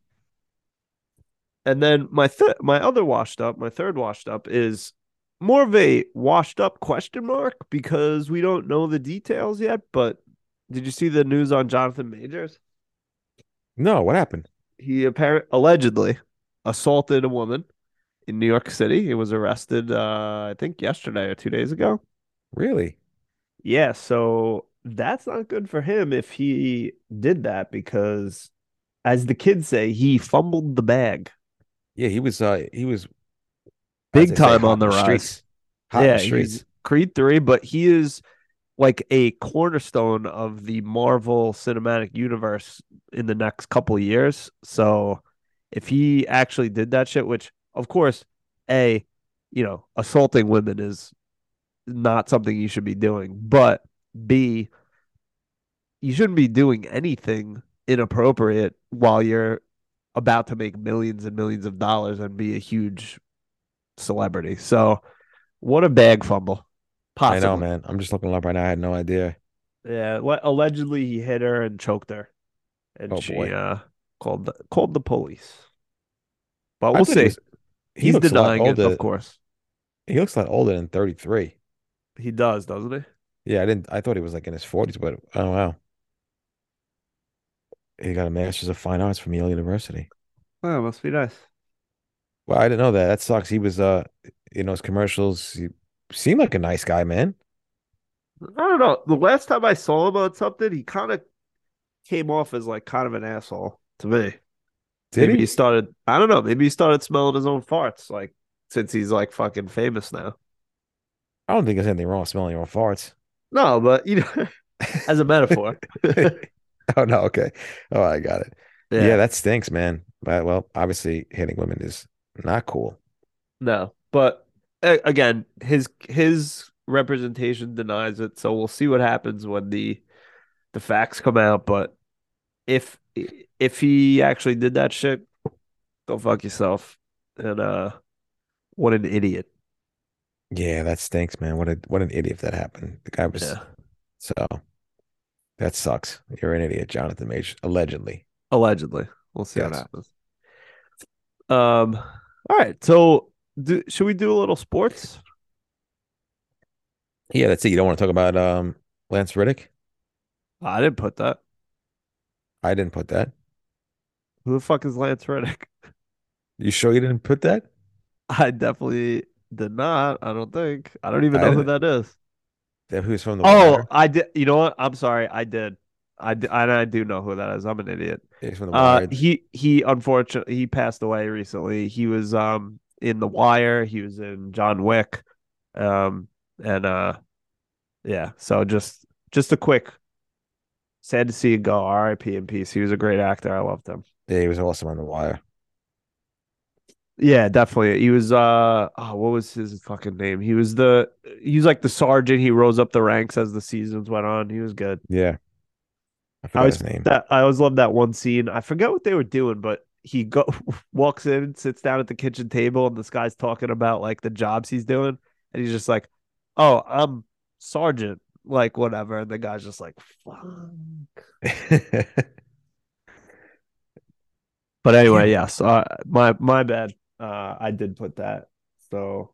And then my th- my other washed up, my third washed up is more of a washed up question mark because we don't know the details yet. But did you see the news on Jonathan Majors? No, what happened? He apparent allegedly assaulted a woman in New York City. He was arrested, uh, I think yesterday or two days ago. Really? Yeah, so that's not good for him if he did that because, as the kids say, he fumbled the bag. Yeah, he was uh he was Big they say, time on the rise. Hot yeah, streets. he's Creed 3, but he is like a cornerstone of the Marvel Cinematic Universe in the next couple of years. So if he actually did that shit, which of course, A, you know, assaulting women is not something you should be doing, but B, you shouldn't be doing anything inappropriate while you're about to make millions and millions of dollars and be a huge celebrity. So what a bag fumble. I know, man. I'm just looking up right now. I had no idea. Yeah, what allegedly he hit her and choked her, and Oh, she uh called the called the police. But we'll see. he was- he He's lot denying it, of course. He looks a lot older than 33. He does, doesn't he? Yeah, I didn't I thought he was like in his 40s, but oh wow. He got a master's of fine arts from Yale University. Oh, must be nice. Well, I didn't know that. That sucks. He was uh in those commercials. He seemed like a nice guy, man. I don't know. The last time I saw him on something, he kind of came off as like kind of an asshole to me. Did maybe he? he started. I don't know. Maybe he started smelling his own farts, like since he's like fucking famous now. I don't think there's anything wrong with smelling your own farts. No, but you know, as a metaphor. oh no, okay. Oh, I got it. Yeah, that stinks, man. But well, obviously hitting women is not cool. No, but again, his his representation denies it, so we'll see what happens when the the facts come out. But if if he actually did that shit, go fuck yourself. And uh, what an idiot. Yeah, that stinks, man. What a what an idiot if that happened. The guy was Yeah, so that sucks. You're an idiot, Jonathan Major, allegedly. allegedly. We'll see what happens. Um. All right. So, do, should we do a little sports? Yeah, that's it. You don't want to talk about um Lance Reddick? I didn't put that. I didn't put that. Who the fuck is Lance Reddick? You sure you didn't put that? I definitely did not. I don't think. I don't even I know who that is. Who's from the Oh, Wire? I did. You know what? I'm sorry. I did. I did, and I do know who that is. I'm an idiot. He's from the Uh, Wire. he he unfortunately he passed away recently. He was um in The Wire. He was in John Wick, um and uh yeah. So just just a quick. Sad to see you go. R.I.P. in peace. He was a great actor. I loved him. Yeah, he was awesome on the Wire. Yeah, definitely. He was uh oh, what was his fucking name? He was the he was like the sergeant. He rose up the ranks as the seasons went on. He was good. Yeah. I I forgot always his name. that I always loved that one scene. I forget what they were doing, but he go walks in, sits down at the kitchen table, and this guy's talking about like the jobs he's doing, and he's just like, "Oh, I'm sergeant, like whatever," and the guy's just like, "Fuck." But anyway, yes, uh, my my bad. Uh, I did put that. So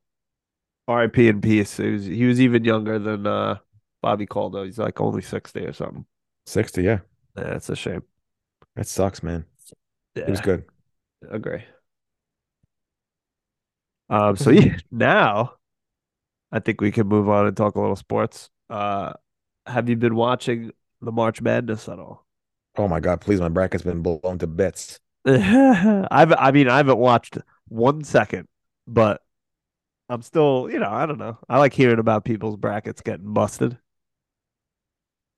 R.I.P. in peace. He was he was even younger than uh Bobby Caldwell. He's like only sixty or something. 60, yeah. Yeah, it's a shame. That sucks, man. Yeah, It was good. agree. Um, so yeah, now I think we can move on and talk a little sports. Uh, have you been watching the March Madness at all? Oh my God, please, my bracket's been blown to bits. I've I mean I haven't watched one second, but I'm still, you know, I don't know. I like hearing about people's brackets getting busted.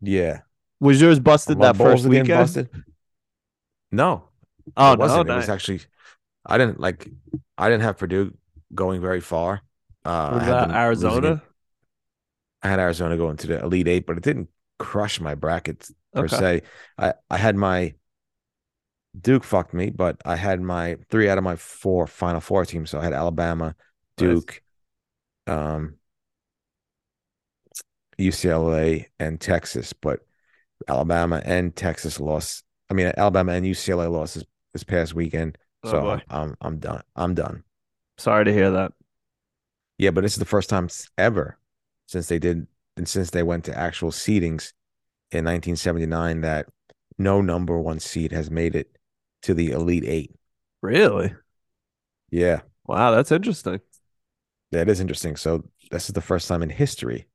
Yeah. Was yours busted that first weekend? busted. No, Oh it no, wasn't. It nice. was actually, I didn't like, I didn't have Purdue going very far. Uh, Was that Arizona? I had Arizona going to the Elite Eight, but it didn't crush my brackets per Okay. se. I, I had my Duke fucked me, but I had my three out of my four Final Four teams. So I had Alabama, Nice. Duke, um, UCLA, and Texas. But Alabama and Texas lost. I mean, Alabama and UCLA lost this, this past weekend. Oh, So boy. I'm, I'm I'm done. I'm done. Sorry to hear that. Yeah, but this is the first time ever since they did and since they went to actual seedings in 1979 that no number one seed has made it to the Elite Eight. Really? Yeah, Wow, that's interesting. that is interesting. So this is the first time in history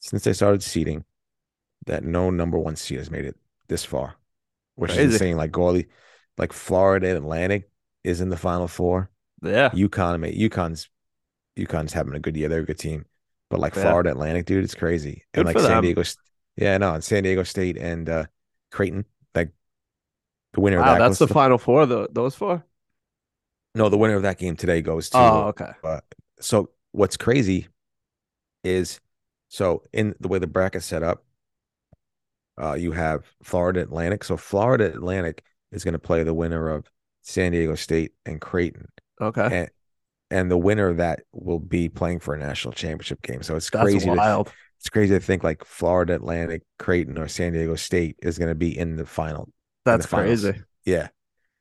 since they started seeding that no number one seed has made it this far, which Crazy. is insane. Like Gorley, like Florida and Atlantic is in the Final Four. Yeah. UConn, mate, UConn's UConn's having a good year. They're a good team, but like Yeah. Florida Atlantic, dude, it's crazy. Good and like San them. Diego, yeah, no, and San Diego State and uh Creighton, the winner of Wow, that. that's the to- final four, though. Those four? no, the winner of that game today goes to. Oh, okay. uh, so what's crazy is so in the way the bracket's set up, uh, you have Florida Atlantic. So Florida Atlantic is going to play the winner of San Diego State and Creighton. Okay. and and the winner of that will be playing for a national championship game. So it's That's crazy. To, wild. it's crazy to think like Florida Atlantic, Creighton, or San Diego State is going to be in the final. That's crazy. Yeah,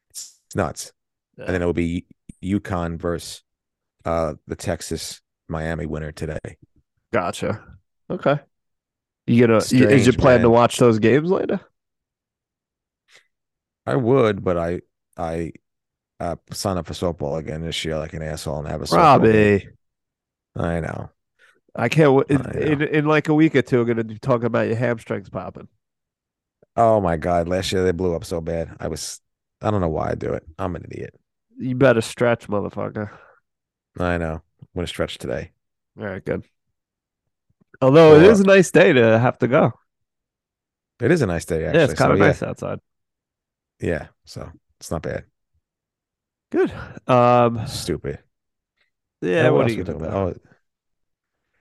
it's, it's nuts. Yeah. And then it will be UConn versus uh the Texas Miami winner today. Gotcha. Okay. You gonna? you- is your Strange, plan to watch those games later? I would, but I I uh sign up for softball again this year like an asshole and have a. Robbie, I know. I can't. wait. In, I know. in in like a week or two, we're gonna be talking about your hamstrings popping. Oh my god, last year they blew up so bad. I was I don't know why I do it. I'm an idiot. You better stretch, motherfucker. I know. I'm gonna stretch today. All right, good. Although it Well, a nice day to have to go. It is a nice day, actually. yeah, it's kind so of yeah, nice outside. yeah. So it's not bad. Good. Um. Stupid. Yeah. Oh, what are you gonna do? about? Oh,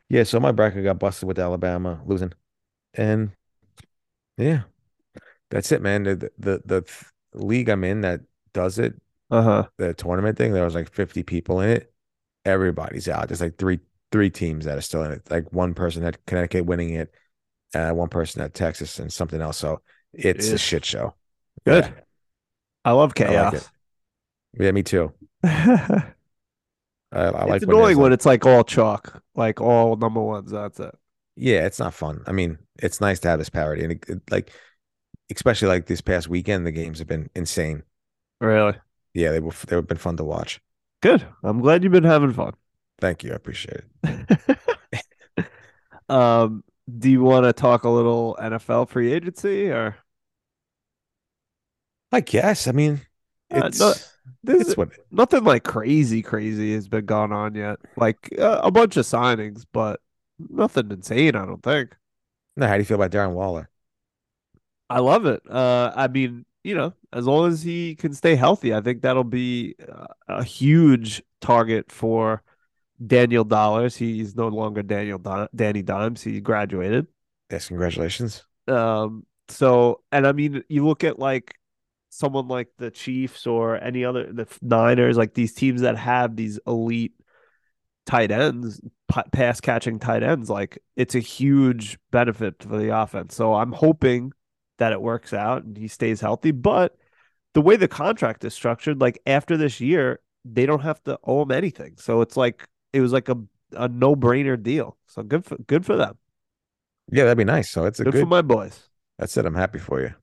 yeah. So my bracket got busted with Alabama losing, and yeah, that's it, man. The the the, league I'm in that does it, Uh huh. the tournament thing. There was like 50 people in it. Everybody's out. There's like three three teams that are still in it. Like one person had Connecticut winning it, uh, one person at Texas, and something else. So it's a shit show. Good. Yeah. I love I like chaos. Yeah, me too. it's I, I like when there's, annoying when like- it's like all chalk, like all number ones. That's it. yeah, it's not fun. I mean, it's nice to have this parity, and it, it- like, especially like this past weekend, the games have been insane. Really Yeah, they were they've been fun to watch. good. I'm glad you've been having fun. Thank you, I appreciate it. um, do you want to talk a little NFL free agency or I guess. I mean, Uh, it's no, this it's what nothing like crazy crazy has been going on yet. Like uh, a bunch of signings, but nothing insane. I don't think. no. How do you feel about Darren Waller? I love it. Uh, I mean, you know, as long as he can stay healthy, I think that'll be uh, a huge target for Daniel Dollars. He's no longer Daniel Di- Danny Dimes. He graduated. Yes, congratulations. Um, so, and I mean, you look at like someone like the Chiefs or any other the Niners, like these teams that have these elite tight ends, pa- pass catching tight ends, like it's a huge benefit for the offense. So I'm hoping that it works out and he stays healthy. But the way the contract is structured, like after this year, they don't have to owe him anything. So it's like it was like a a no brainer deal. So good for good for them. Yeah, that'd be nice. So it's a Good, good. for my boys. that's it. I'm happy for you.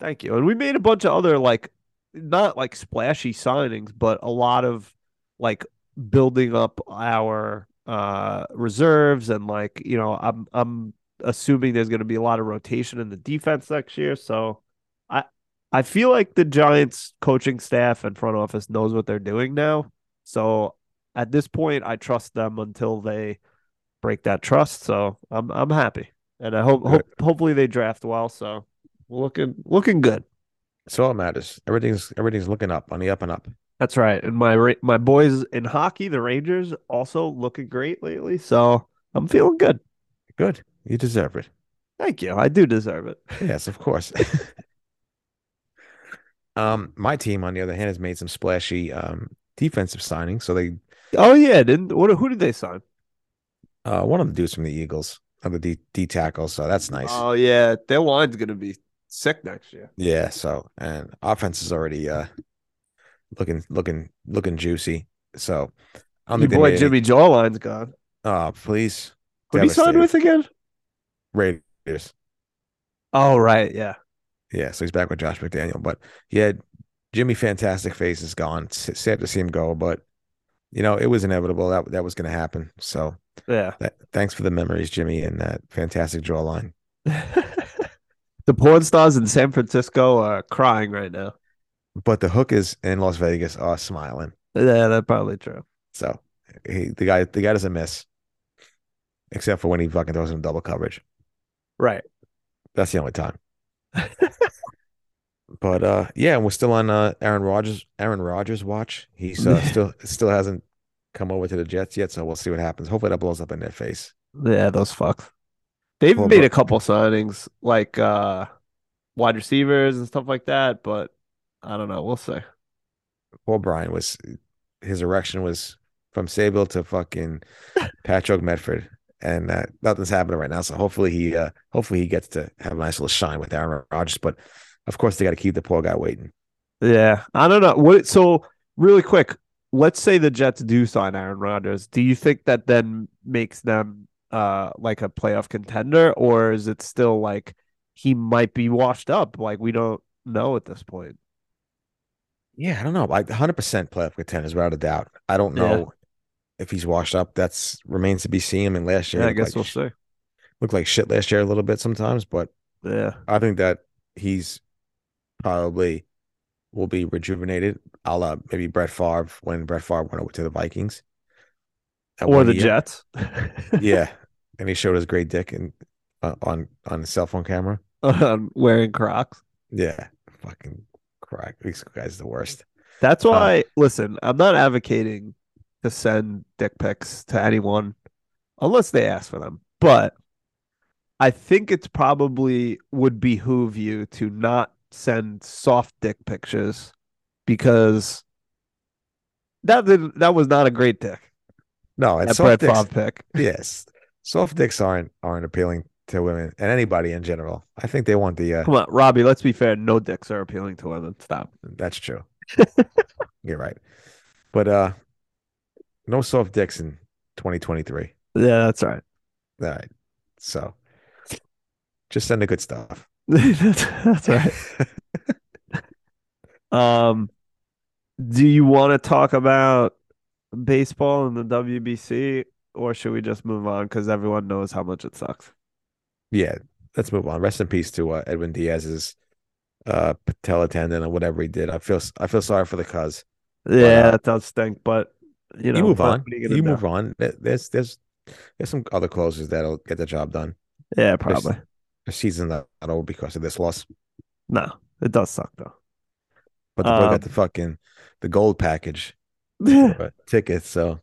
Thank you. And we made a bunch of other like not like splashy signings, but a lot of like building up our uh reserves and like, you know, I'm I'm assuming there's going to be a lot of rotation in the defense next year, so I I feel like the Giants coaching staff and front office knows what they're doing now. So at this point I trust them until they break that trust. So I'm I'm happy. And I hope, hope hopefully they draft well, so looking looking good. That's all that matters. Everything's everything's looking up on the up and up. That's right. And my my boys in hockey, the Rangers, also looking great lately. So I'm feeling good. Good. You deserve it. Thank you. I do deserve it. Yes, of course. um, my team, on the other hand, has made some splashy um defensive signings. So they Oh yeah, didn't what? Who did they sign? uh one of the dudes from the Eagles of the D, D tackles. So that's nice. Oh yeah, their line's gonna be sick next year. yeah. So and offense is already uh looking looking looking juicy. So I don't Your boy Jimmy Jawline's gone. Oh, please. Who he signed Devastated. with again? Raiders. Oh right, yeah. Yeah, so he's back with Josh McDaniel. But yeah, Jimmy Fantastic Face is gone. S- sad to see him go, but you know it was inevitable that that was going to happen. So Yeah. that, thanks for the memories, Jimmy, and that fantastic jawline. the porn stars in San Francisco are crying right now. But the hookers in Las Vegas are smiling. Yeah, that's probably true. So he, the guy, the guy doesn't miss, except for when he fucking throws in double coverage. Right. That's the only time. but uh, yeah, we're still on uh, Aaron Rodgers. Aaron Rodgers watch. He's uh, still still hasn't come over to the Jets yet, so we'll see what happens. Hopefully that blows up in their face. Yeah, those fucks. They've Poor made Bro- a couple signings like uh wide receivers and stuff like that, but I don't know. We'll see. Poor Brian was his erection was from Sable to fucking Patrick Medford, and uh, nothing's happening right now. So hopefully he uh, hopefully he gets to have a nice little shine with Aaron Rodgers. But of course they got to keep the poor guy waiting. Yeah, I don't know. What so really quick, let's say the Jets do sign Aaron Rodgers. Do you think that then makes them uh like a playoff contender or is it still like he might be washed up? Like we don't know at this point. Yeah, I don't know. Like 100 percent playoff contenders without a doubt. I don't know if he's washed up. That's remains to be seen. I mean, last year Yeah, I guess looked we'll like, see. looked like shit last year a little bit sometimes, but Yeah. I think that he's probably will be rejuvenated. a la maybe Brett Favre when Brett Favre went over to the Vikings. Or the year. Jets. Yeah, and he showed his great dick and uh, on on his cell phone camera. Wearing Crocs. Yeah, fucking crack. These guys are the worst. That's Um, why, listen, I'm not advocating to send dick pics to anyone unless they ask for them. But I think it's probably would behoove you to not send soft dick pictures because that did, that was not a great dick. No, it's soft Brett dicks. Favre. Yes, soft dicks aren't aren't appealing to women and anybody in general. I think they want the. Uh, Come on, Robbie. Let's be fair. No dicks are appealing to women. Stop. that's true. You're right, but uh, no soft dicks in 2023. Yeah, that's right. All right, so just send the good stuff. that's, that's right. Um, do you want to talk about baseball and the WBC, or should we just move on because everyone knows how much it sucks? yeah, let's move on. Rest in peace to uh, Edwin Diaz's uh patella tendon or whatever he did. I feel I feel sorry for the cuz. Yeah, uh, that does stink, but you know, you move on. You, move on. There's there's there's some other closers that'll get the job done. Yeah, probably. The season's not over because of this loss. No, it does suck though. But the boy Um, got the fucking the gold package tickets. So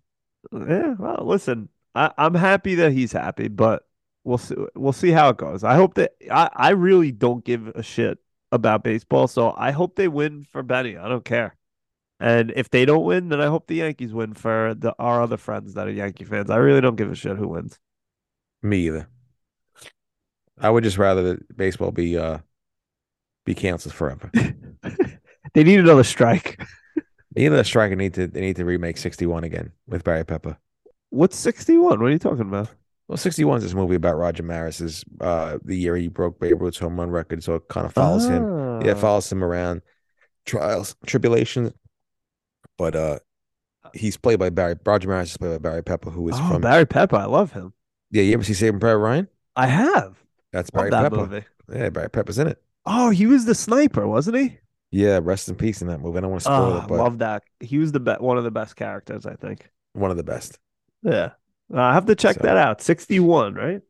yeah, well, listen, I, I'm happy that he's happy, but we'll see. We'll see how it goes. I hope that I, I really don't give a shit about baseball, so I hope they win for Benny. I don't care. And if they don't win, then I hope the Yankees win for the our other friends that are Yankee fans. I really don't give a shit who wins. me either. I would just rather that baseball be uh be canceled forever. they need another strike. Either the striker need to they need to remake 61 again with Barry Pepper. What's 61? What are you talking about? Well, 61 is this movie about Roger Maris's uh the year he broke Babe Ruth's home run record, so it kind of follows him. Yeah, it Ah. follows him around trials, tribulations. But uh he's played by Barry Roger Maris is played by Barry Pepper, who is Oh, from Barry Pepper. I love him. Yeah, you ever see Saving Private Ryan? I have. That's Barry that Pepper. movie. Yeah, Barry Pepper's in it. Oh, he was the sniper, wasn't he? Yeah, rest in peace in that movie. I don't want to spoil Oh, it, but love that. He was the be- one of the best characters, I think. one of the best. Yeah. Uh, I have to check So- that out. 61, right?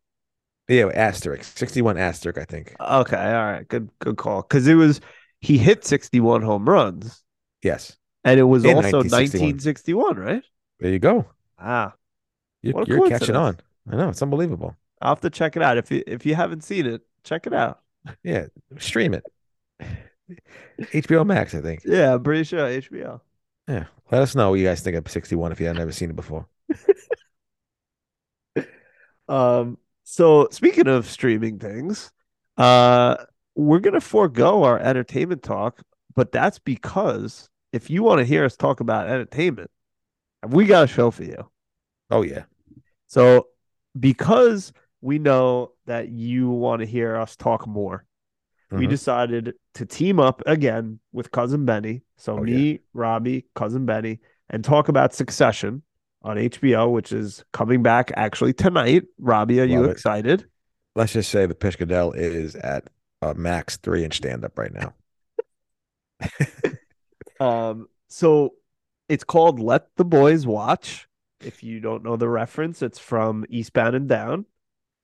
Yeah, asterisk. 61 asterisk, I think. Okay, all right. Good good call. Cuz it was he hit 61 home runs Yes. And it was In also 1961. 1961, right? There you go. Ah. You're, you're catching on. I know. It's unbelievable. I'll have to check it out. If you if you haven't seen it, check it out. Yeah. Stream it. HBO Max, I think. Yeah, I'm pretty sure HBO. Yeah. Let us know what you guys think of 61 if you have never seen it before. Um, so speaking of streaming things, uh, we're gonna forego our entertainment talk, but that's because if you want to hear us talk about entertainment, we got a show for you. Oh, yeah. So because we know that you want to hear us talk more, we Mhm. decided to team up again with cousin Benny. So Oh, me, Robbie, cousin Benny, and talk about Succession on HBO, which is coming back actually tonight. Robbie, are you it. excited? Let's just say the Piscadell is at a max three inch stand up right now. Um, so it's called Let the Boys Watch. If you don't know the reference, it's from Eastbound and Down.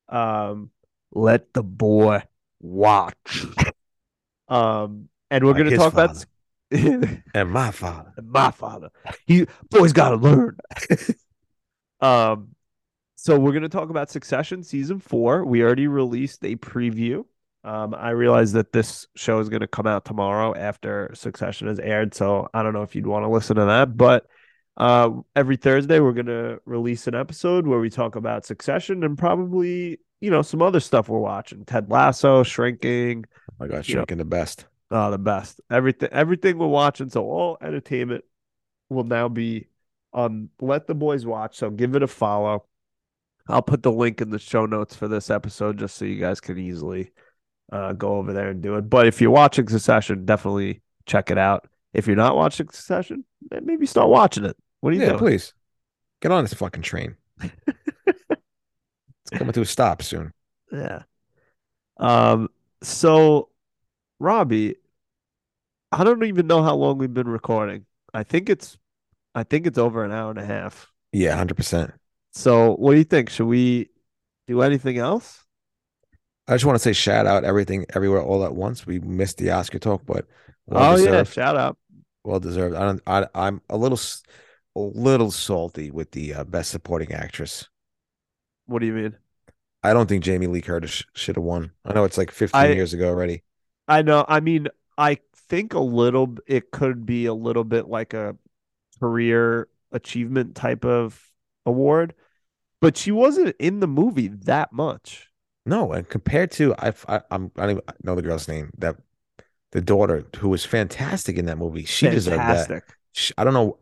Um, let the boy watch. Um, and we're Like gonna his talk about And my father. my father. He boys gotta learn. um, so we're gonna talk about Succession season four. We already released a preview. Um, I realize that this show is gonna come out tomorrow after Succession has aired, so I don't know if you'd want to listen to that, but uh, every Thursday we're gonna release an episode where we talk about Succession and probably you know some other stuff we're watching. Ted Lasso, Shrinking, Oh my God, You know- shrinking the best. Oh, the best. Everything everything we're watching. So all entertainment will now be on Let the Boys Watch. So give it a follow. I'll put the link in the show notes for this episode just so you guys can easily uh, go over there and do it. But if you're watching Succession, definitely check it out. If you're not watching Succession, then maybe start watching it. What do you think? Yeah, think? please. Get on this fucking train. it's coming to a stop soon. Yeah. Um. So, Robbie, I don't even know how long we've been recording. I think it's, I think it's over an hour and a half. Yeah, 100%. So, what do you think? Should we do anything else? I just want to say shout out everything everywhere all at once. We missed the Oscar talk, but well oh yeah, shout out. Well deserved. I don't I I'm a little a little salty with the uh, best supporting actress. What do you mean? I don't think Jamie Lee Curtis sh- should have won. I know it's like 15 I- years ago already. I know. I mean, I think a little. It could be a little bit like a career achievement type of award, but she wasn't in the movie that much. No, and compared to I I I'm I don't even know the girl's name. That the daughter who was fantastic in that movie. She deserved that. She, I don't know.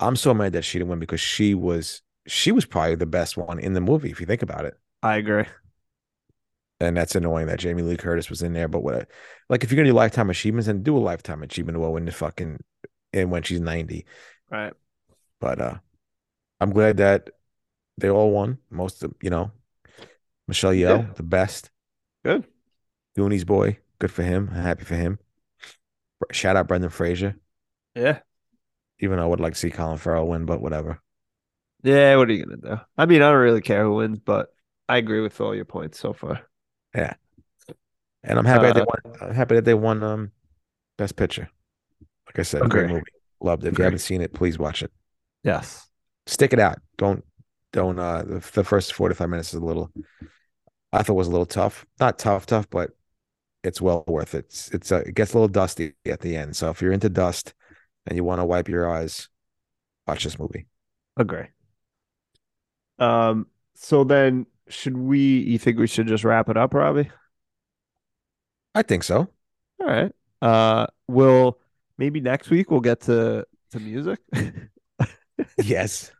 I'm so mad that she didn't win because she was she was probably the best one in the movie if you think about it. I agree. And that's annoying that Jamie Lee Curtis was in there. But what, like, if you're gonna do lifetime achievements, then do a lifetime achievement award when the fucking and when she's 90. Right. But uh I'm glad that they all won. Most of you know, Michelle Yeoh, Yeah. the best. Good. Goonies boy, good for him. I'm happy for him. Shout out Brendan Fraser. Yeah. Even though I would like to see Colin Farrell win, but whatever. Yeah. What are you gonna do? I mean, I don't really care who wins, but I agree with all your points so far. Yeah. And I'm happy that they Uh, won. I'm happy that they won um best picture. Like I said, great movie. Loved it. If Agree. you haven't seen it, please watch it. Yes. Stick it out. Don't don't uh the, the first 45 minutes is a little I thought it was a little tough. Not tough, tough, but it's well worth it. It's, it's uh, it gets a little dusty at the end. So if you're into dust and you want to wipe your eyes, watch this movie. Agree. Um. So then, should we? You think we should just wrap it up, Robbie? I think so. All right. Uh. We'll maybe next week we'll get to to music. Yes.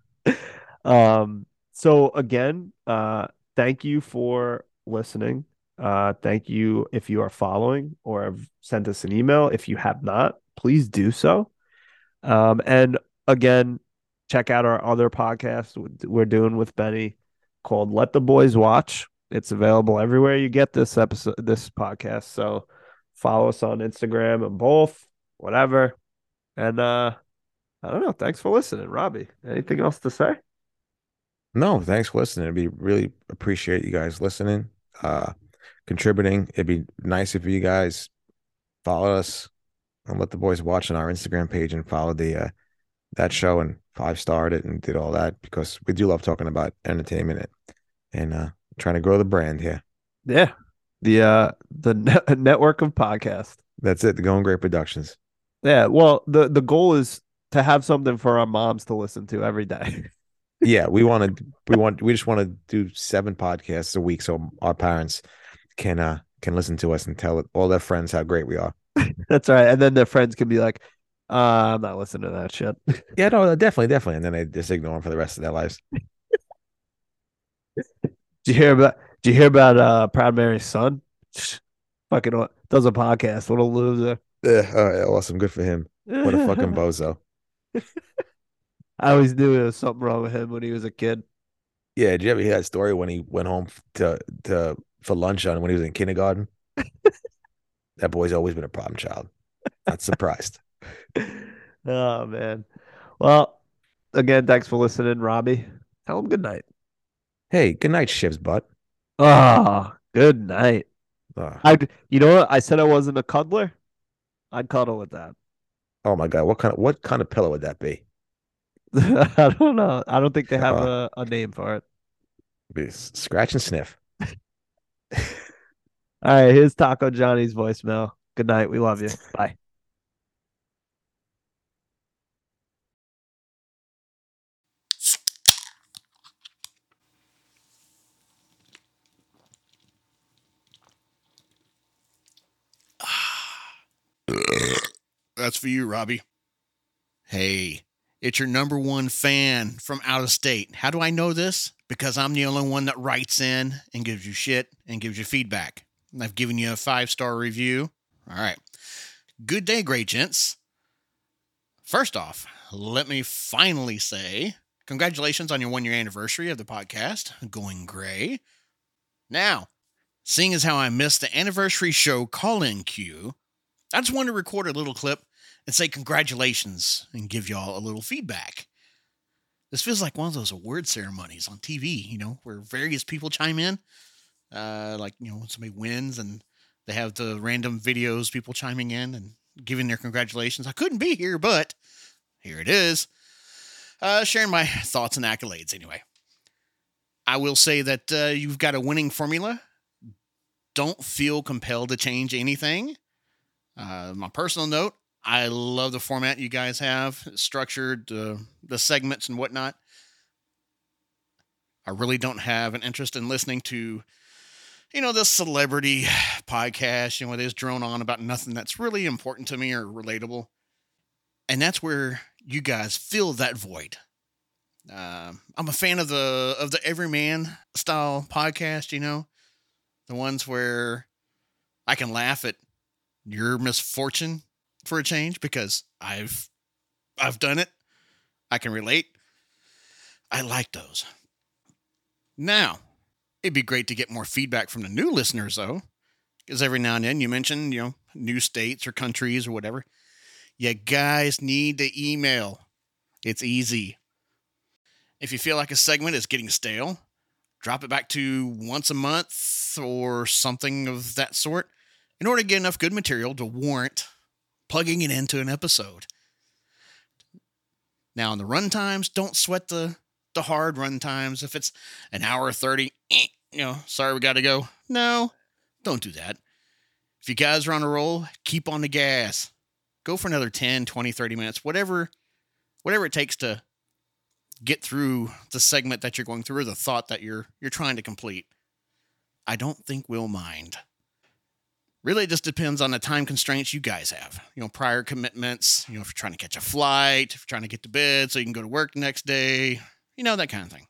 Um, so again, uh, thank you for listening. Uh, thank you if you are following or have sent us an email. If you have not, please do so. Um, and again, check out our other podcast we're doing with Benny called Let the Boys Watch. It's available everywhere you get this episode, this podcast. So follow us on Instagram and both, whatever. And uh I don't know. Thanks for listening, Robbie. Anything else to say? No, thanks for listening. It'd be really appreciate you guys listening, uh, contributing. It'd be nice if you guys follow us and let the boys watch on our Instagram page and follow the uh, that show and five starred it and did all that because we do love talking about entertainment and, uh, trying to grow the brand here. Yeah, the uh the ne- network of podcast. That's it. The Going Great Productions. Yeah. Well, the the goal is to have something for our moms to listen to every day. yeah, we want to. We want. We just want to do seven podcasts a week so our parents can uh can listen to us and tell all their friends how great we are. That's right. And then their friends can be like, uh, I'm not listening to that shit. yeah, no, definitely, definitely. And then they just ignore them for the rest of their lives. do you hear about? do you hear about uh Proud Mary's son? Fucking does a podcast. What a loser. Yeah, all right, awesome. Good for him. What a fucking bozo. I always knew there was something wrong with him when he was a kid. Yeah, did you ever hear that story when he went home to to for lunch on when he was in kindergarten? that boy's always been a problem child. Not surprised. oh man. Well, again, thanks for listening, Robbie. Tell him good night. Hey, good night, Shiv's butt. Oh, good night. Uh, I, you know what? I said I wasn't a cuddler. I'd cuddle with that. Oh my god, what kind of what kind of pillow would that be? I don't know. I don't think they have uh, a, a name for it. Scratch and sniff. All right, here's Taco Johnny's voicemail. Good night. We love you. Bye. That's for you, Robbie. Hey, it's your number one fan from out of state. How do I know this? Because I'm the only one that writes in and gives you shit and gives you feedback. I've given you a five star review. All right. Good day, great gents. First off, let me finally say congratulations on your one year anniversary of the podcast, Going Grey. Now, seeing as how I missed the anniversary show call in queue, I just wanted to record a little clip and say congratulations and give y'all a little feedback. This feels like one of those award ceremonies on TV, you know, where various people chime in. Uh, like, you know, when somebody wins and they have the random videos, people chiming in and giving their congratulations. I couldn't be here, but here it is. Uh, sharing my thoughts and accolades anyway. I will say that uh, you've got a winning formula. Don't feel compelled to change anything. Uh, my personal note I love the format you guys have, structured, uh, the segments and whatnot. I really don't have an interest in listening to, you know, this celebrity podcast, you know, where they just drone on about nothing that's really important to me or relatable. And that's where you guys fill that void. Uh, I'm a fan of the of the everyman style podcast, you know, the ones where I can laugh at your misfortune for a change because I've I've done it. I can relate. I like those. Now, it'd be great to get more feedback from the new listeners though, because every now and then you mention, you know, new states or countries or whatever. You guys need to email. It's easy. If you feel like a segment is getting stale, drop it back to once a month or something of that sort in order to get enough good material to warrant plugging it into an episode. Now, in the run times, don't sweat the the hard run times. If it's an hour 30, eh, you know, sorry, we got to go. No, don't do that. If you guys are on a roll, keep on the gas. Go for another 10, 20, 30 minutes, whatever whatever it takes to get through the segment that you're going through or the thought that you're you're trying to complete. I don't think we'll mind really it just depends on the time constraints you guys have. You know, prior commitments, you know, if you're trying to catch a flight, if you're trying to get to bed so you can go to work the next day, You know, that kind of thing.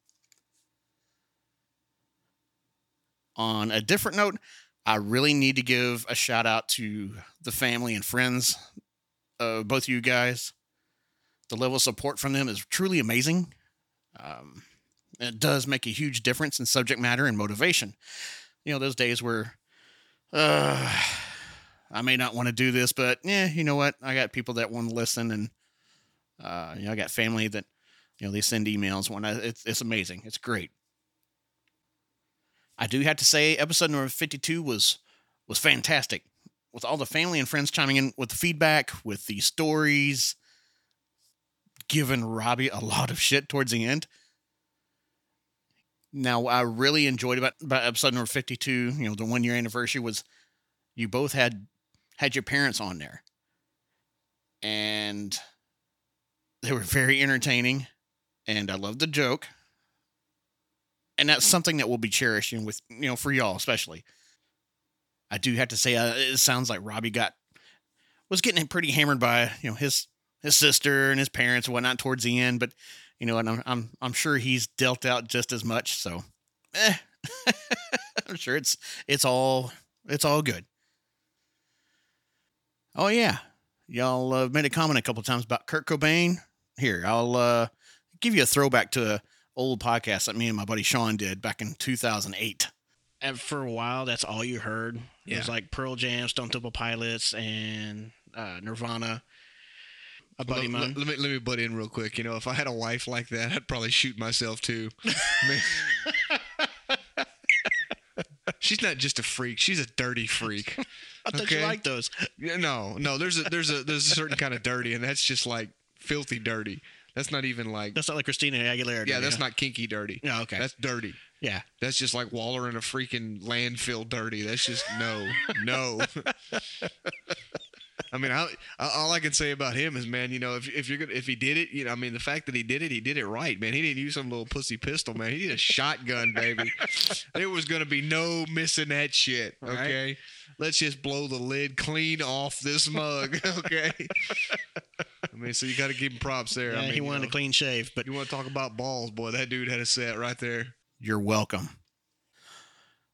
On a different note, I really need to give a shout out to the family and friends of both of you guys. The level of support from them is truly amazing. Um, it does make a huge difference in subject matter and motivation. You know, those days where uh, I may not want to do this, but yeah, you know what? I got people that want to listen, and uh, you know, I got family that you know they send emails when I, it's it's amazing. It's great. I do have to say, episode number fifty-two was was fantastic, with all the family and friends chiming in with the feedback, with the stories, giving Robbie a lot of shit towards the end. Now, I really enjoyed about, about episode number 52, you know, the one year anniversary was you both had had your parents on there. And they were very entertaining and I loved the joke. And that's something that we'll be cherishing with, you know, for y'all especially. I do have to say uh, it sounds like Robbie got was getting pretty hammered by, you know, his his sister and his parents and whatnot towards the end, but you know, and I'm I'm I'm sure he's dealt out just as much. So, eh. I'm sure it's it's all it's all good. Oh yeah, y'all uh, made a comment a couple times about Kurt Cobain. Here, I'll uh, give you a throwback to a old podcast that me and my buddy Sean did back in 2008. And for a while, that's all you heard. It was like Pearl Jam, Stone Temple Pilots, and uh, Nirvana. A buddy let, mine. let me let me butt in real quick. You know, if I had a wife like that, I'd probably shoot myself too. She's not just a freak; she's a dirty freak. I thought you liked those. Yeah, no, no. There's a there's a there's a certain kind of dirty, and that's just like filthy dirty. That's not even like That's not like Christina Aguilera. yeah, that's not kinky dirty. Yeah, okay. That's dirty. yeah. That's just like Waller in a freaking landfill dirty. That's just no, no. I mean, I, I, all I can say about him is, man, you know, if, if you're gonna, if he did it, you know, I mean, the fact that he did it, he did it right, man. He didn't use some little pussy pistol, man. He did a shotgun, baby. there was gonna be no missing that shit. Right. Okay, let's just blow the lid clean off this mug. Okay. I mean, so you got to give him props there. Yeah, I mean, he you wanted know, a clean shave, but You want to talk about balls, boy? That dude had a set right there. You're welcome.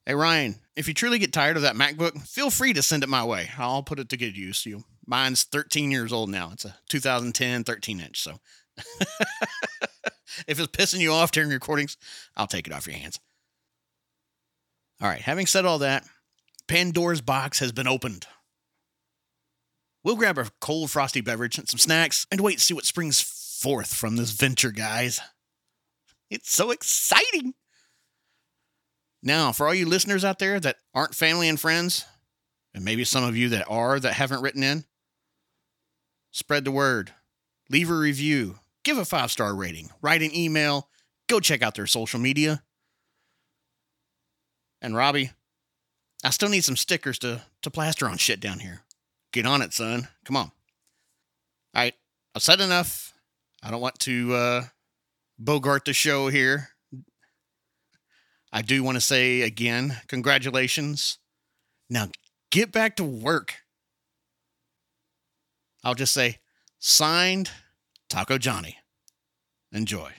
Hey Ryan, if you truly get tired of that MacBook, feel free to send it my way. I'll put it to good use. You, mine's 13 years old now. It's a 2010 13 inch. So if it's pissing you off during recordings, I'll take it off your hands. All right. Having said all that, Pandora's box has been opened. We'll grab a cold, frosty beverage and some snacks and wait to see what springs forth from this venture, guys. It's so exciting. Now, for all you listeners out there that aren't family and friends, and maybe some of you that are that haven't written in, spread the word, leave a review, give a five star rating, write an email, go check out their social media. And Robbie, I still need some stickers to, to plaster on shit down here. Get on it, son. Come on. All right, I've said enough. I don't want to uh, bogart the show here. I do want to say again, congratulations. Now get back to work. I'll just say, signed Taco Johnny. Enjoy.